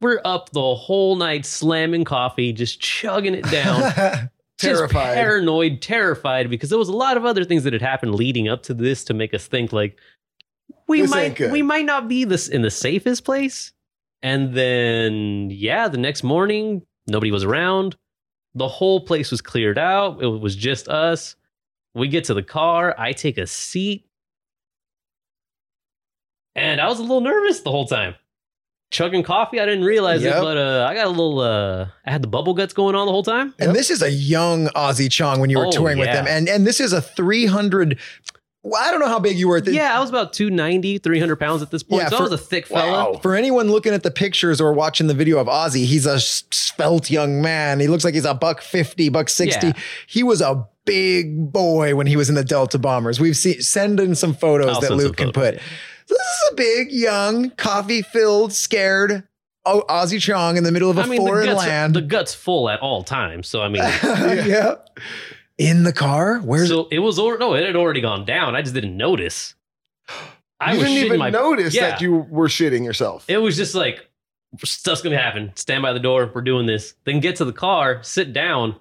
We're up the whole night slamming coffee, just chugging it down just Terrified. paranoid, terrified because there was a lot of other things that had happened leading up to this to make us think like we This might we might not be this in the safest place. And then yeah, the next morning nobody was around. The whole place was cleared out. It was just us. We get to the car. I take a seat. And I was a little nervous the whole time. Chugging coffee, I didn't realize Yep. it, but uh, I got a little. Uh, I had the bubble guts going on the whole time. And this is a young Ozzy Chong when you were Oh, touring with yeah. him. And and this is a 300 well, I don't know how big you were at the Yeah, I was about 290, 300 pounds at this point. Yeah, so for- I was a thick fella. Wow. For anyone looking at the pictures or watching the video of Ozzy, he's a svelte young man. He looks like he's a buck 50, buck 60. Yeah. He was a big boy when he was in the Delta Bombers. We've seen send in some photos I'll that send some Luke can photos, put. This is a big, young, coffee filled, scared oh, Ozzy Chong in the middle of a I mean, the foreign guts, land. the guts full at all times. So I mean, yeah. In the car? Where's so it was or no, it had already gone down. I just didn't notice. I you was didn't even my. notice Yeah. that you were shitting yourself. It was just like stuff's gonna happen. Stand by the door. We're doing this. Then get to the car. Sit down.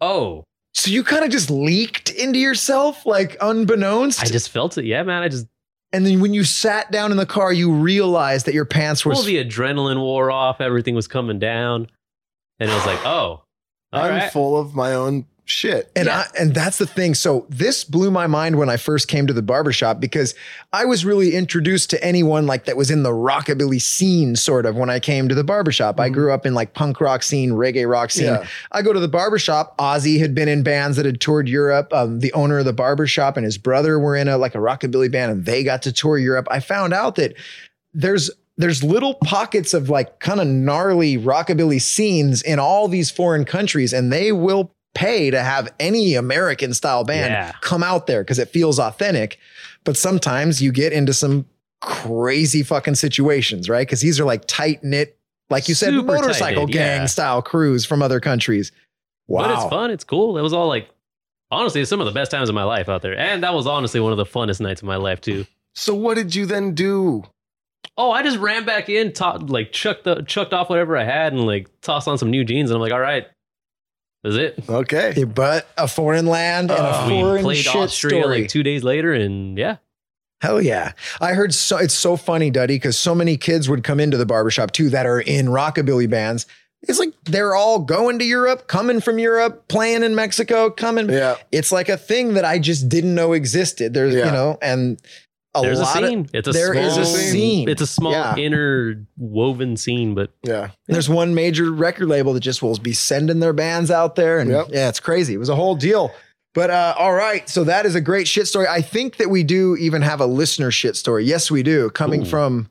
Oh, so you kind of just leaked into yourself, like unbeknownst? I just felt it. Yeah, man. I just and then when you sat down in the car, you realized that your pants were well, the adrenaline wore off. Everything was coming down, and it was like, oh, all I'm right. full of my own shit. And Yeah. I and that's the thing. So this blew my mind when I first came to the barbershop because I was really introduced to anyone like that was in the rockabilly scene, sort of, when I came to the barbershop. I grew up in like punk rock scene, reggae rock scene. Yeah. I go to the barbershop. Ozzy had been in bands that had toured Europe. Um, the owner of the barbershop and his brother were in a like a rockabilly band and they got to tour Europe. I found out that there's there's little pockets of like kind of gnarly rockabilly scenes in all these foreign countries, and they will pay to have any American style band Yeah. come out there because it feels authentic. But sometimes you get into some crazy fucking situations, right? Because these are like tight knit, like you said, Super motorcycle gang yeah. style crews from other countries. Wow. But it's fun. It's cool. It was all like, honestly, it's some of the best times of my life out there. And that was honestly one of the funnest nights of my life, too. So what did you then do? Oh, I just ran back in, to- like chucked the chucked off whatever I had, and like tossed on some new jeans, and I'm like, all right, that's it. Okay. But a foreign land and a Oh, we foreign played shit Austria story. like two days later, and yeah, Hell yeah. I heard so it's so funny, Duddy, because so many kids would come into the barbershop too that are in rockabilly bands. It's like they're all going to Europe, coming from Europe, playing in Mexico, coming. Yeah. It's like a thing that I just didn't know existed. There's, Yeah. you know, and a there's a scene. of it's a there small, is a scene. It's a small Yeah. inner woven scene, but Yeah. there's one major record label that just will be sending their bands out there. And Yep. yeah, it's crazy. It was a whole deal. But uh, all right, so that is a great shit story. I think that we do even have a listener shit story. Yes, we do, coming Ooh. from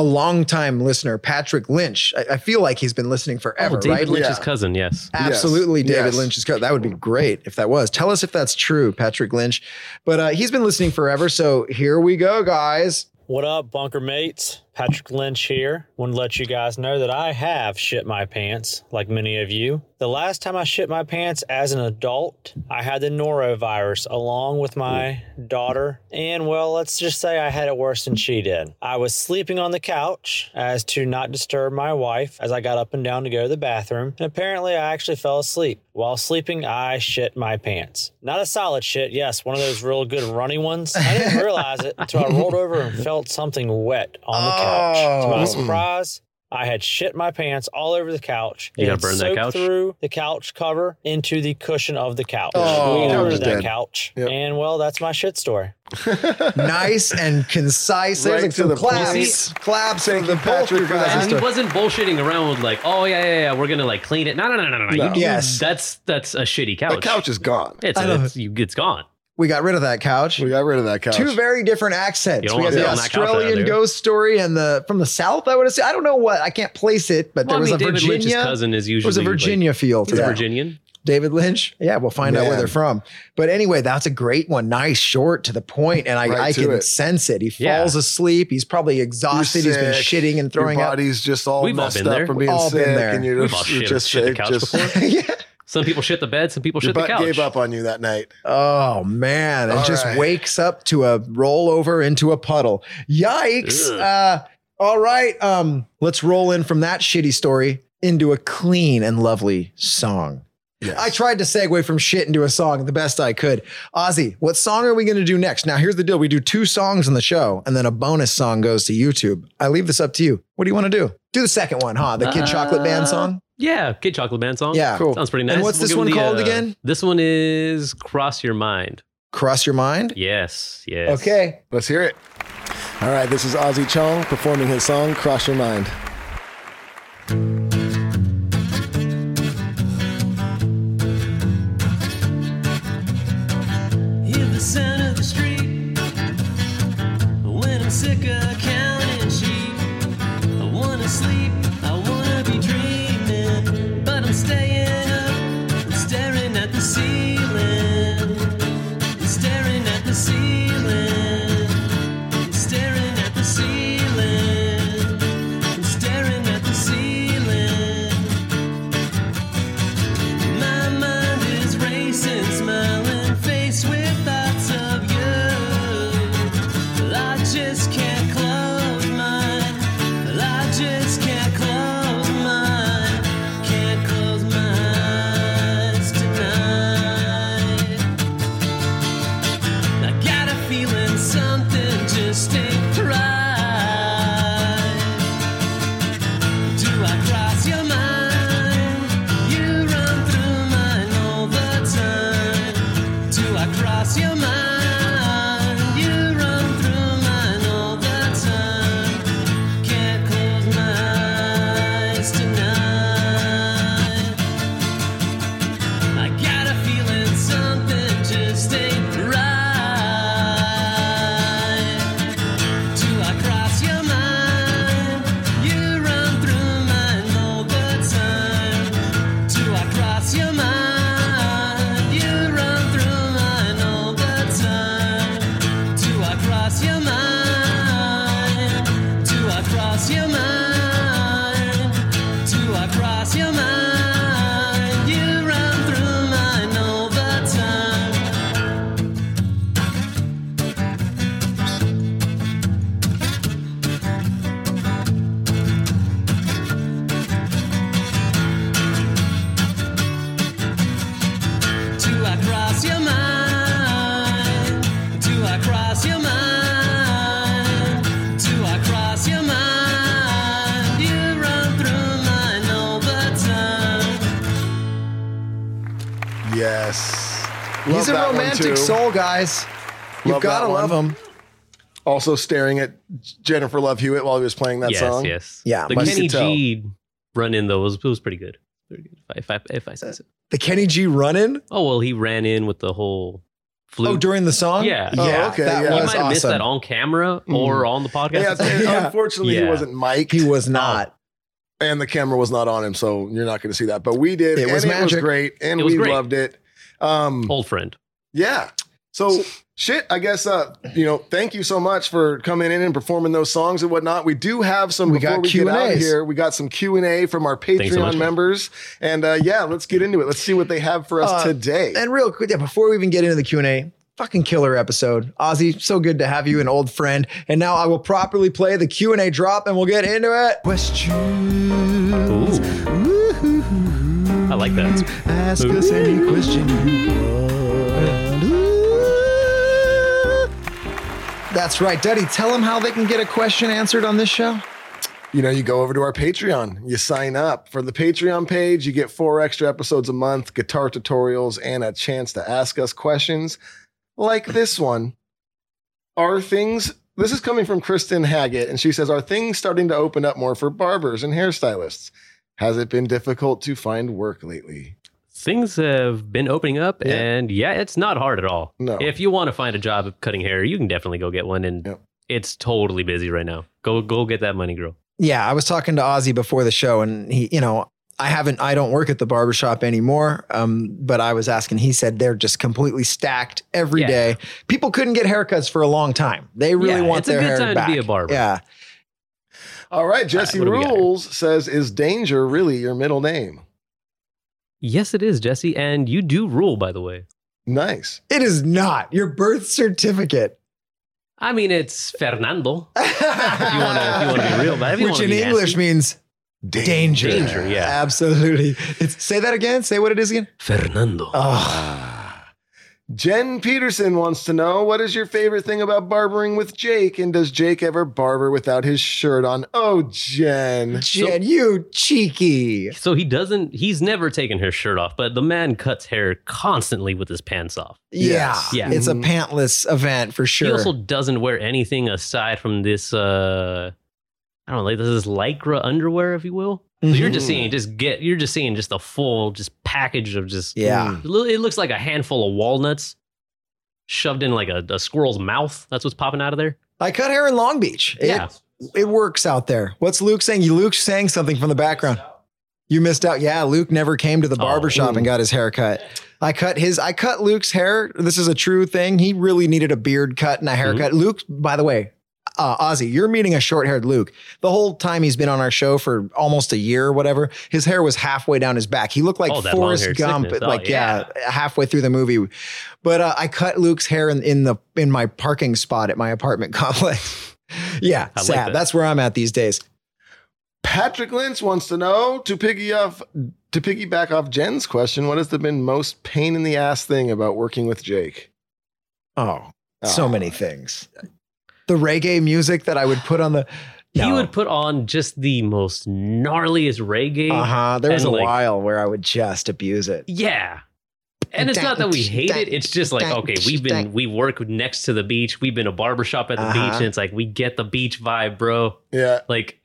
a longtime listener, Patrick Lynch. I, I feel like he's been listening forever, oh, David right? Lynch's Yeah. cousin, yes. Absolutely, Yes. David Yes. Lynch's cousin. That would be great if that was. Tell us if that's true, Patrick Lynch. But uh, he's been listening forever. So here we go, guys. What up, bunker mates? Patrick Lynch here. Want to let you guys know that I have shit my pants, like many of you. The last time I shit my pants as an adult, I had the norovirus along with my daughter. And well, let's just say I had it worse than she did. I was sleeping on the couch as to not disturb my wife as I got up and down to go to the bathroom. And apparently, I actually fell asleep. While sleeping, I shit my pants. Not a solid shit, yes, one of those real good runny ones. I didn't realize it until I rolled over and felt something wet on the couch. To my Oh. surprise, I had shit my pants all over the couch. You gotta burn that soaked couch? through the couch cover into the cushion of the couch. Oh, we couch ordered is that dead. couch. Yep. And well, that's my shit story. nice and concise. There's Right like to some the claps, point. claps Thank for you, the both Patrick, you for that. And he wasn't bullshitting around with like, oh yeah, yeah, yeah, we're gonna like clean it. No, no, no, no, no, no. No. You, you- Yes. that's that's a shitty couch. The couch is gone. It's, I know. it's, you, it's gone. We got rid of that couch. We got rid of that couch. Two very different accents. We got wanna the sit couch Australian there. ghost story and the from the south. I would have said. I don't know what. I can't place it, but Well, there was I mean, a David Lynch's Virginia. cousin is There usually was a Virginia feel to Like, he's a that. Virginian. David Lynch. Yeah, we'll find out where they're from. But anyway, that's a great one. Nice, short, to the point, and I, Right I can it. sense it. He Yeah. falls asleep. He's probably exhausted. He's been shitting and throwing Your up. body's just all We've all messed been up there. from being All been sick, there. and you're We've just, you're shit- just shit the sick. couch Just, before. yeah. Some people shit the bed. Some people your shit the butt couch. gave up on you that night. Oh man, it All just right. wakes up to a rollover into a puddle. Yikes. Uh, all right, um, let's roll in from that shitty story into a clean and lovely song. Yes. I tried to segue from shit into a song the best I could. Ozzy, what song are we going to do next? Now, here's the deal. We do two songs on the show, and then a bonus song goes to YouTube. I leave this up to you. What do you want to do? Do the second one, huh? The Kid Chocolate Band Uh, song? Yeah, Kid Chocolate Band song. Yeah. Cool. Sounds pretty nice. And what's We'll this one the, called uh, again? This one is Cross Your Mind. Cross Your Mind? Yes, yes. Okay. Let's hear it. All right, this is Ozzy Chong performing his song "Cross Your Mind." Hear the sound of the street when I'm sick of dreaming, time. Yes, He's a romantic soul, guys. You've Love got to love him. Also staring at Jennifer Love Hewitt while he was playing that yes, song. yes. Yeah, The Kenny. G run in though was it was pretty good. Pretty good. If I if I, if I say so. The Kenny G running? Oh well, he ran in with the whole flute. Oh, during the song? Yeah. Oh, yeah. okay, that yeah. you might have missed that on camera mm. or on the podcast. Yeah, Yeah. unfortunately, he wasn't Mike. He was not. Oh. and the camera was not on him, so you're not going to see that. But we did. It was and It magic. was great, and It was we great. loved it. Um, Old friend. yeah. So shit, I guess uh, you know, thank you so much for coming in and performing those songs and whatnot. We do have some We before got we get out of Q&As. here. We got some Q and A from our Patreon so much, man. members, and uh, yeah, let's get into it. Let's see what they have for us Uh, today. And real quick, yeah, before we even get into the Q&A, fucking killer episode. Ozzy, so good to have you, an old friend. And now I will properly play the Q&A drop and we'll get into it. Questions. Ooh. I like that. Ask us any question you want. That's right, Duddy. Tell them how they can get a question answered on this show. you know, you go over to our Patreon, you sign up for the Patreon page, you get four extra episodes a month, guitar tutorials, and a chance to ask us questions like this one. Are things, this is coming from Kristen Haggett, and she says, Are things starting to open up more for barbers and hairstylists? Has it been difficult to find work lately? Things have been opening up, Yeah. and yeah, it's not hard at all. No. If you want to find a job of cutting hair, you can definitely go get one, and Yep. it's totally busy right now. Go go get that money, girl. Yeah, I was talking to Ozzy before the show, and he, you know, I haven't, I don't work at the barbershop anymore. Um, but I was asking, he said they're just completely stacked every Yeah. day. People couldn't get haircuts for a long time. They really Yeah, want it's a their good hair time to back. be a barber. Yeah. All right, Jesse what do we got here? Rules says, Is danger really your middle name? Yes, it is, Jesse, and you do rule, by the way. Nice. It is not your birth certificate. I mean, it's Fernando. If you want to, if you want to be real, but if Which wanna in be English nasty- means danger. Danger, yeah. Absolutely. It's, say that again. Say what it is again. Fernando. Oh, Jen Peterson wants to know what is your favorite thing about barbering with Jake, and does Jake ever barber without his shirt on? Oh, Jen. Jen, you cheeky. So he doesn't. He's never taken his shirt off, but the man cuts hair constantly with his pants off. Yeah. Yes. Yeah. It's a Mhm. pantless event for sure. He also doesn't wear anything aside from this. uh I don't know, like this is lycra underwear, if you will. So you're just Mhm. seeing just get. You're just seeing just a full just package of just. yeah. It It looks like a handful of walnuts shoved in like a, a squirrel's mouth. That's what's popping out of there. I cut hair in Long Beach. It, Yeah. it works out there. What's Luke saying? You Luke saying something from the background. You missed out. Yeah, Luke never came to the Oh, barbershop and got his hair cut. I cut his I cut Luke's hair. This is a true thing. He really needed a beard cut and a haircut. Luke, by the way, uh, Ozzy, you're meeting a short-haired Luke. The whole time he's been on our show for almost a year or whatever, his hair was halfway down his back. He looked like Oh, Forrest Gump, sickness. Oh, like yeah. halfway through the movie. But uh, I cut Luke's hair in, in the in my parking spot at my apartment complex. yeah, I like sad. that. That's where I'm at these days. Patrick Lynch wants to know to piggy off to piggyback off Jen's question, what has the been most pain in the ass thing about working with Jake? Oh, so Oh. many things. The reggae music that I would put on the. He would put on just the most gnarliest reggae. Uh huh. There was a like- while where I would just abuse it. Yeah. And it's not that we hate it. It's just like, okay, we've been, we work next to the beach. We've been a barbershop at the Uh-huh. beach. And it's like, we get the beach vibe, bro. Yeah. Like,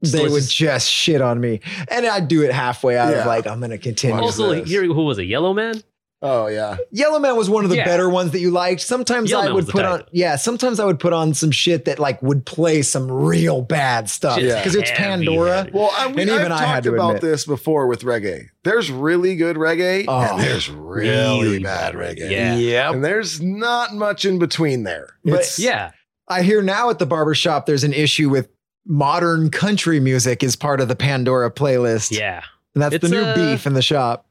They would just- just shit on me, and I'd do it halfway out Yeah. of like I'm gonna continue. Also, this? here, who was it? Yellow Man? Oh yeah. Yellow Man was one of the Yeah. better ones that you liked. Sometimes Yellow I Man would put on, yeah. Sometimes I would put on some shit that like would play some real bad stuff Just because it's Pandora. heavy. Well, I, we, And I've even I talked had to about admit. this before with reggae. There's really good reggae, Oh. and there's really, bad reggae. Yeah. Yep. And there's not much in between there. But- It's- Yeah. I hear now at the barbershop there's an issue with modern country music is part of the Pandora playlist. Yeah. And that's It's, the new uh, beef in the shop.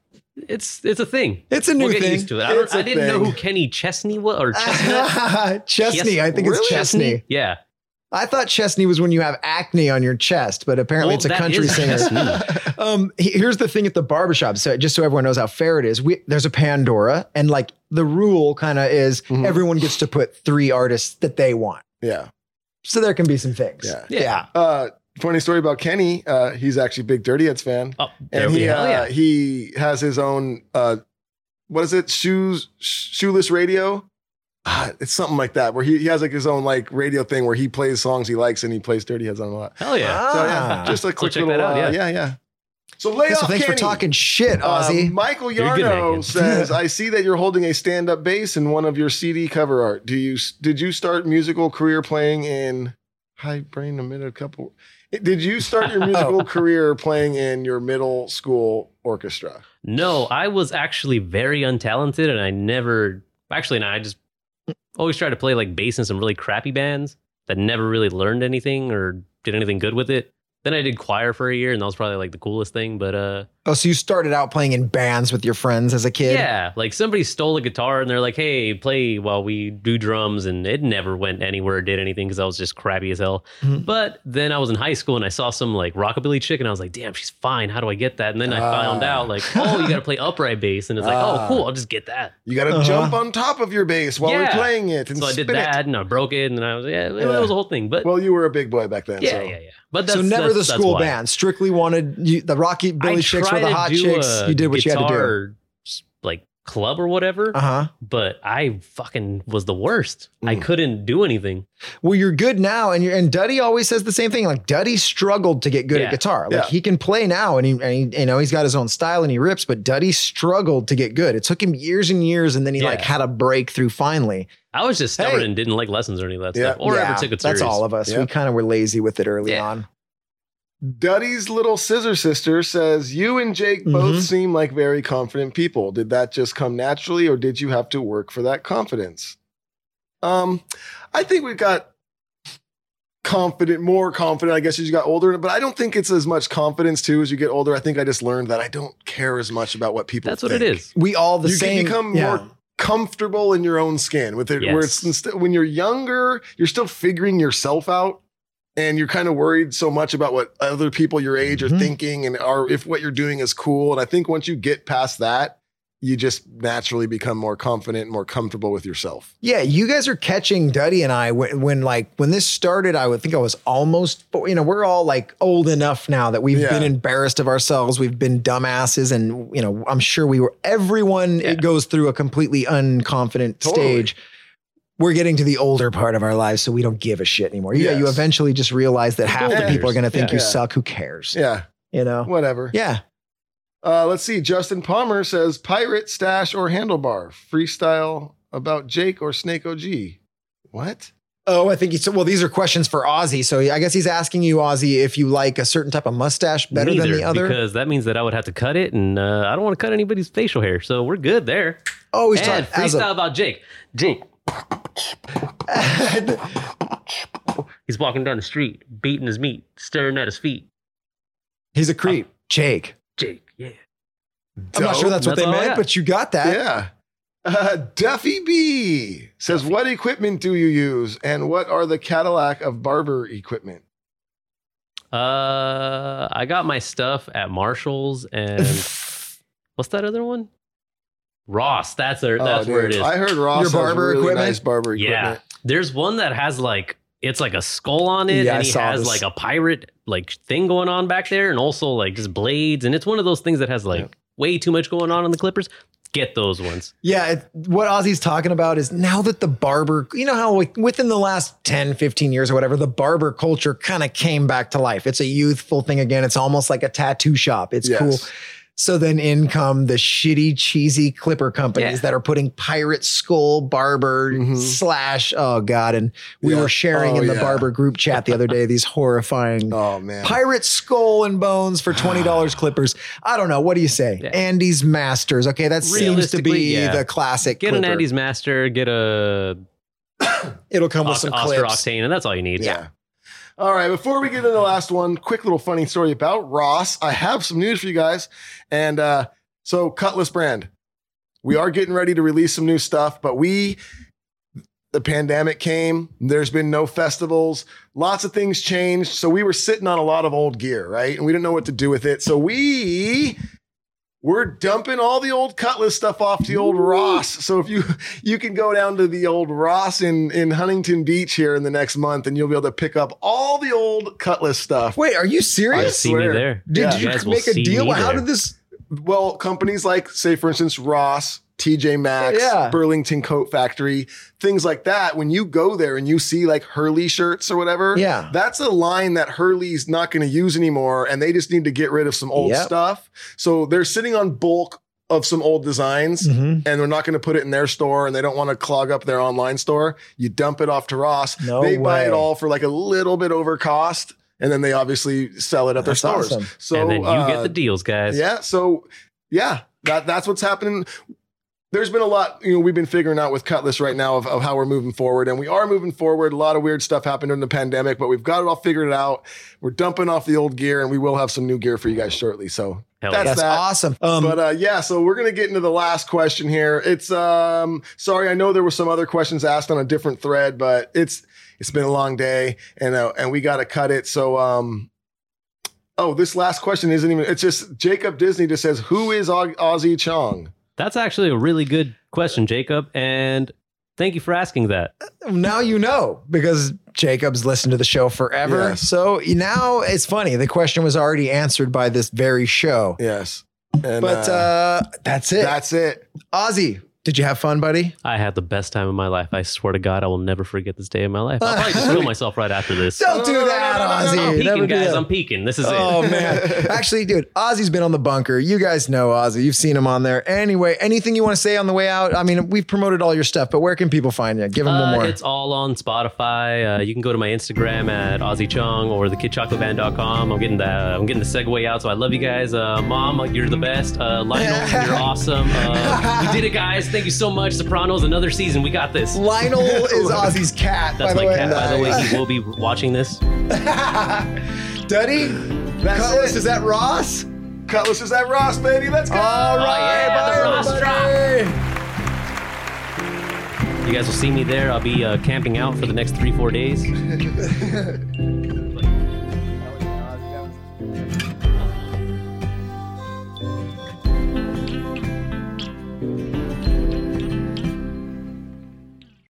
It's it's a thing. It's a new We'll get thing. used to it. I, don't, It's didn't know who Kenny Chesney was or Chestnut. Chesney, Yes- I think it's Really? Chesney. Yeah. I thought Chesney was when you have acne on your chest, but apparently Well, it's a country singer. Um, here's the thing at the barbershop. So just so everyone knows how fair it is, we, there's a Pandora, and like the rule kind of is Mhm. everyone gets to put three artists that they want. yeah. So there can be some things. Yeah. yeah. Uh, funny story about Kenny. Uh, he's actually a big Dirty Heads fan, Oh, and we he go. uh, yeah. he has his own uh, what is it? Shoes shoeless radio. Ah, it's something like that where he, he has like his own like radio thing where he plays songs he likes and he plays Dirty Heads on a lot. Hell yeah. So Ah. yeah, just a quick check little out, uh, yeah. yeah yeah. So lay Hey, so off thanks Kenny. for talking shit, Uh, Ozzy. Michael Yarno says, "I see that you're holding a stand-up bass in one of your CD cover art. Do you did you start musical career playing in High Brain amid a couple? Did you start your musical oh. career playing in your middle school orchestra? No, I was actually very untalented, and I never actually. No, I just always tried to play like bass in some really crappy bands that never really learned anything or did anything good with it. Then I did choir for a year, and that was probably like the coolest thing. But uh, oh, so you started out playing in bands with your friends as a kid? yeah, like somebody stole a guitar, and they're like, "Hey, play while we do drums," and it never went anywhere, or did anything because I was just crappy as hell. Mhm. But then I was in high school, and I saw some like rockabilly chick, and I was like, "Damn, she's fine. How do I get that?" And then I found Ah. out like, "Oh, you got to play upright bass," and it's like, Ah. "Oh, cool, I'll just get that." You got to Uh-huh. jump on top of your bass while we're playing it and so I did spin that, it. and I broke it, and I was yeah, it, Yeah. was a whole thing. But Well, you were a big boy back then. yeah, so. yeah, yeah. But that's, So never that's- the school band. Strictly wanted you, the rockabilly I chicks were the hot chicks. You did what you had to do. Guitar, like club or whatever. Uh huh. But I fucking was the worst. I Mm. couldn't do anything. Well, you're good now, and you're, and Duddy always says the same thing. Like Duddy struggled to get good Yeah. at guitar. Like Yeah. he can play now, and he, and he, you know, he's got his own style and he rips. But Duddy struggled to get good. It took him years and years, and then he Yeah. like had a breakthrough finally. I was just stubborn Hey. and didn't like lessons or any of that Yeah. stuff, or Yeah, ever took it serious. That's all of us. Yeah. We kind of were lazy with it early Yeah. on. Duddy's little scissor sister says, You and Jake both Mhm. seem like very confident people. Did that just come naturally or did you have to work for that confidence? Um, I think we've got confident, more confident, I guess, as you got older, but I don't think it's as much confidence too as you get older. I think I just learned that I don't care as much about what people That's what it is. We all the you same. can become yeah. more comfortable in your own skin with it where it's Yes. instead when you're younger you're still figuring yourself out and you're kind of worried so much about what other people your age are Mhm. thinking and are if what you're doing is cool and i think once you get past that you just naturally become more confident and more comfortable with yourself Yeah, you guys are catching Duddy and I when, when like when this started. I would think I was almost, you know, we're all like old enough now that we've Yeah. been embarrassed of ourselves. We've been dumbasses, and you know, I'm sure we were. Everyone Yeah. it goes through a completely unconfident Totally. stage. We're getting to the older part of our lives, so we don't give a shit anymore. Yeah, you eventually just realize that half the people are going to think Yeah. you Yeah. suck. Who cares? yeah You know? whatever Yeah. uh, let's see justin palmer says pirate stash or handlebar freestyle about jake or snake og what Oh, I think he's well. These are questions for Ozzy, so I guess he's asking you, Ozzy, if you like a certain type of mustache better than the other. because that means that I would have to cut it, and uh, I don't want to cut anybody's facial hair, so we're good there. oh, he's and talking freestyle a, about Jake. Jake. He's walking down the street, beating his meat, staring at his feet. He's a creep. Jake. Jake, yeah. I'm not sure that's what they meant, but you got that. Yeah. Uh, Duffy B says, What equipment do you use and what are the Cadillac of barber equipment? Uh, I got my stuff at Marshalls and what's that other one? Ross. That's a, oh, that's Oh, where it is. I heard Ross Your barber really equipment? nice barber yeah, there's one that has like it's like a skull on it, Yeah, and he has this. like a pirate like thing going on back there, and also like just blades, and it's one of those things that has like Yeah. way too much going on in the Clippers. Get those ones. Yeah, it, what Ozzy's talking about is now that the barber, you know how like within the last 10, 15 years or whatever, the barber culture kind of came back to life. It's a youthful thing again. It's almost like a tattoo shop. It's Yes. cool. So then in come the shitty, cheesy clipper companies Yeah. that are putting pirate skull barber Mhm. slash, oh God. And we Yeah. were sharing Oh, in the yeah. barber group chat the other day these horrifying Oh, man. Pirate skull and bones for twenty dollars clippers. I don't know. What do you say? Andis Masters. Okay, that seems to be the classic. Get an clipper. Andis Master. Get a It'll come with some clips. Octane, and that's all you need. Yeah. All right. Before we get into the last one, quick little funny story about Ross. I have some news for you guys. And uh, so, Cutlass brand, we are getting ready to release some new stuff, but we, the pandemic came, there's been no festivals, lots of things changed. So, we were sitting on a lot of old gear, right? And we didn't know what to do with it. So, we. We're dumping all the old Cutlass stuff off to the old Ross. So if you you can go down to the old Ross in in Huntington Beach here in the next month, and you'll be able to pick up all the old Cutlass stuff. Wait, are you You serious? see me there. Did Yeah. You you make a deal? How did this? Well, companies like, say, for instance, Ross TJ Maxx, Yeah. Burlington Coat Factory, things like that. When you go there and you see like Hurley shirts or whatever, Yeah. that's a line that Hurley's not going to use anymore, and they just need to get rid of some old Yep. stuff. So they're sitting on bulk of some old designs Mhm. and they're not going to put it in their store and they don't want to clog up their online store. You dump it off to Ross. No they buy it all for like a little bit over cost and then they obviously sell it at their stores. awesome. So and then you uh, get the deals, guys. yeah. So yeah, that that's what's happening. There's been a lot, you know, we've been figuring out with Cutlass right now of, of how we're moving forward. And we are moving forward. A lot of weird stuff happened during the pandemic, but we've got it all figured out. We're dumping off the old gear and we will have some new gear for you guys shortly. So Hell that's yeah. That's that. awesome. Um, but uh, yeah, so we're gonna get into the last question here. It's um sorry, I know there were some other questions asked on a different thread, but it's it's been a long day and uh, and we got to cut it. So um oh, this last question isn't even. It's just Jacob Disney just says, "Who is Au- Ozzy Chong?" That's actually a really good question, Jacob. And thank you for asking that. now you know because Jacob's listened to the show forever. Yes. So now it's funny. The question was already answered by this very show. Yes, and, But uh, that's it. that's it. Ozzy, did you have fun, buddy? I had the best time of my life. I swear to God, I will never forget this day of my life. I'll probably just kill myself right after this. Don't do that, Ozzy. I'm Never peaking, do guys. that. I'm peaking. This is Oh it. man. Actually, dude, Ozzy's been on the bunker. You guys know Ozzy. You've seen him on there. Anyway, anything you want to say on the way out? I mean, we've promoted all your stuff, but where can people find you? Give them one Uh, more. it's all on Spotify. Uh, you can go to my Instagram at Ozzy Chong or thekidchocolateband.com. I'm getting the I'm getting the segue out, so I love you guys. Uh, Mom, you're the best. Uh, Lionel, you're awesome. Uh, we did it, guys. Thank you so much. Sopranos, another season. We got this. Lionel is Ozzy's cat, That's by my the way. cat, by the way. He will be watching this. Duddy? That's Cutlass, it. is that Ross? Cutlass is that Ross, baby. Let's go. All right, yeah, the Ross everybody. You guys will see me there. I'll be uh, camping out for the next three, four days.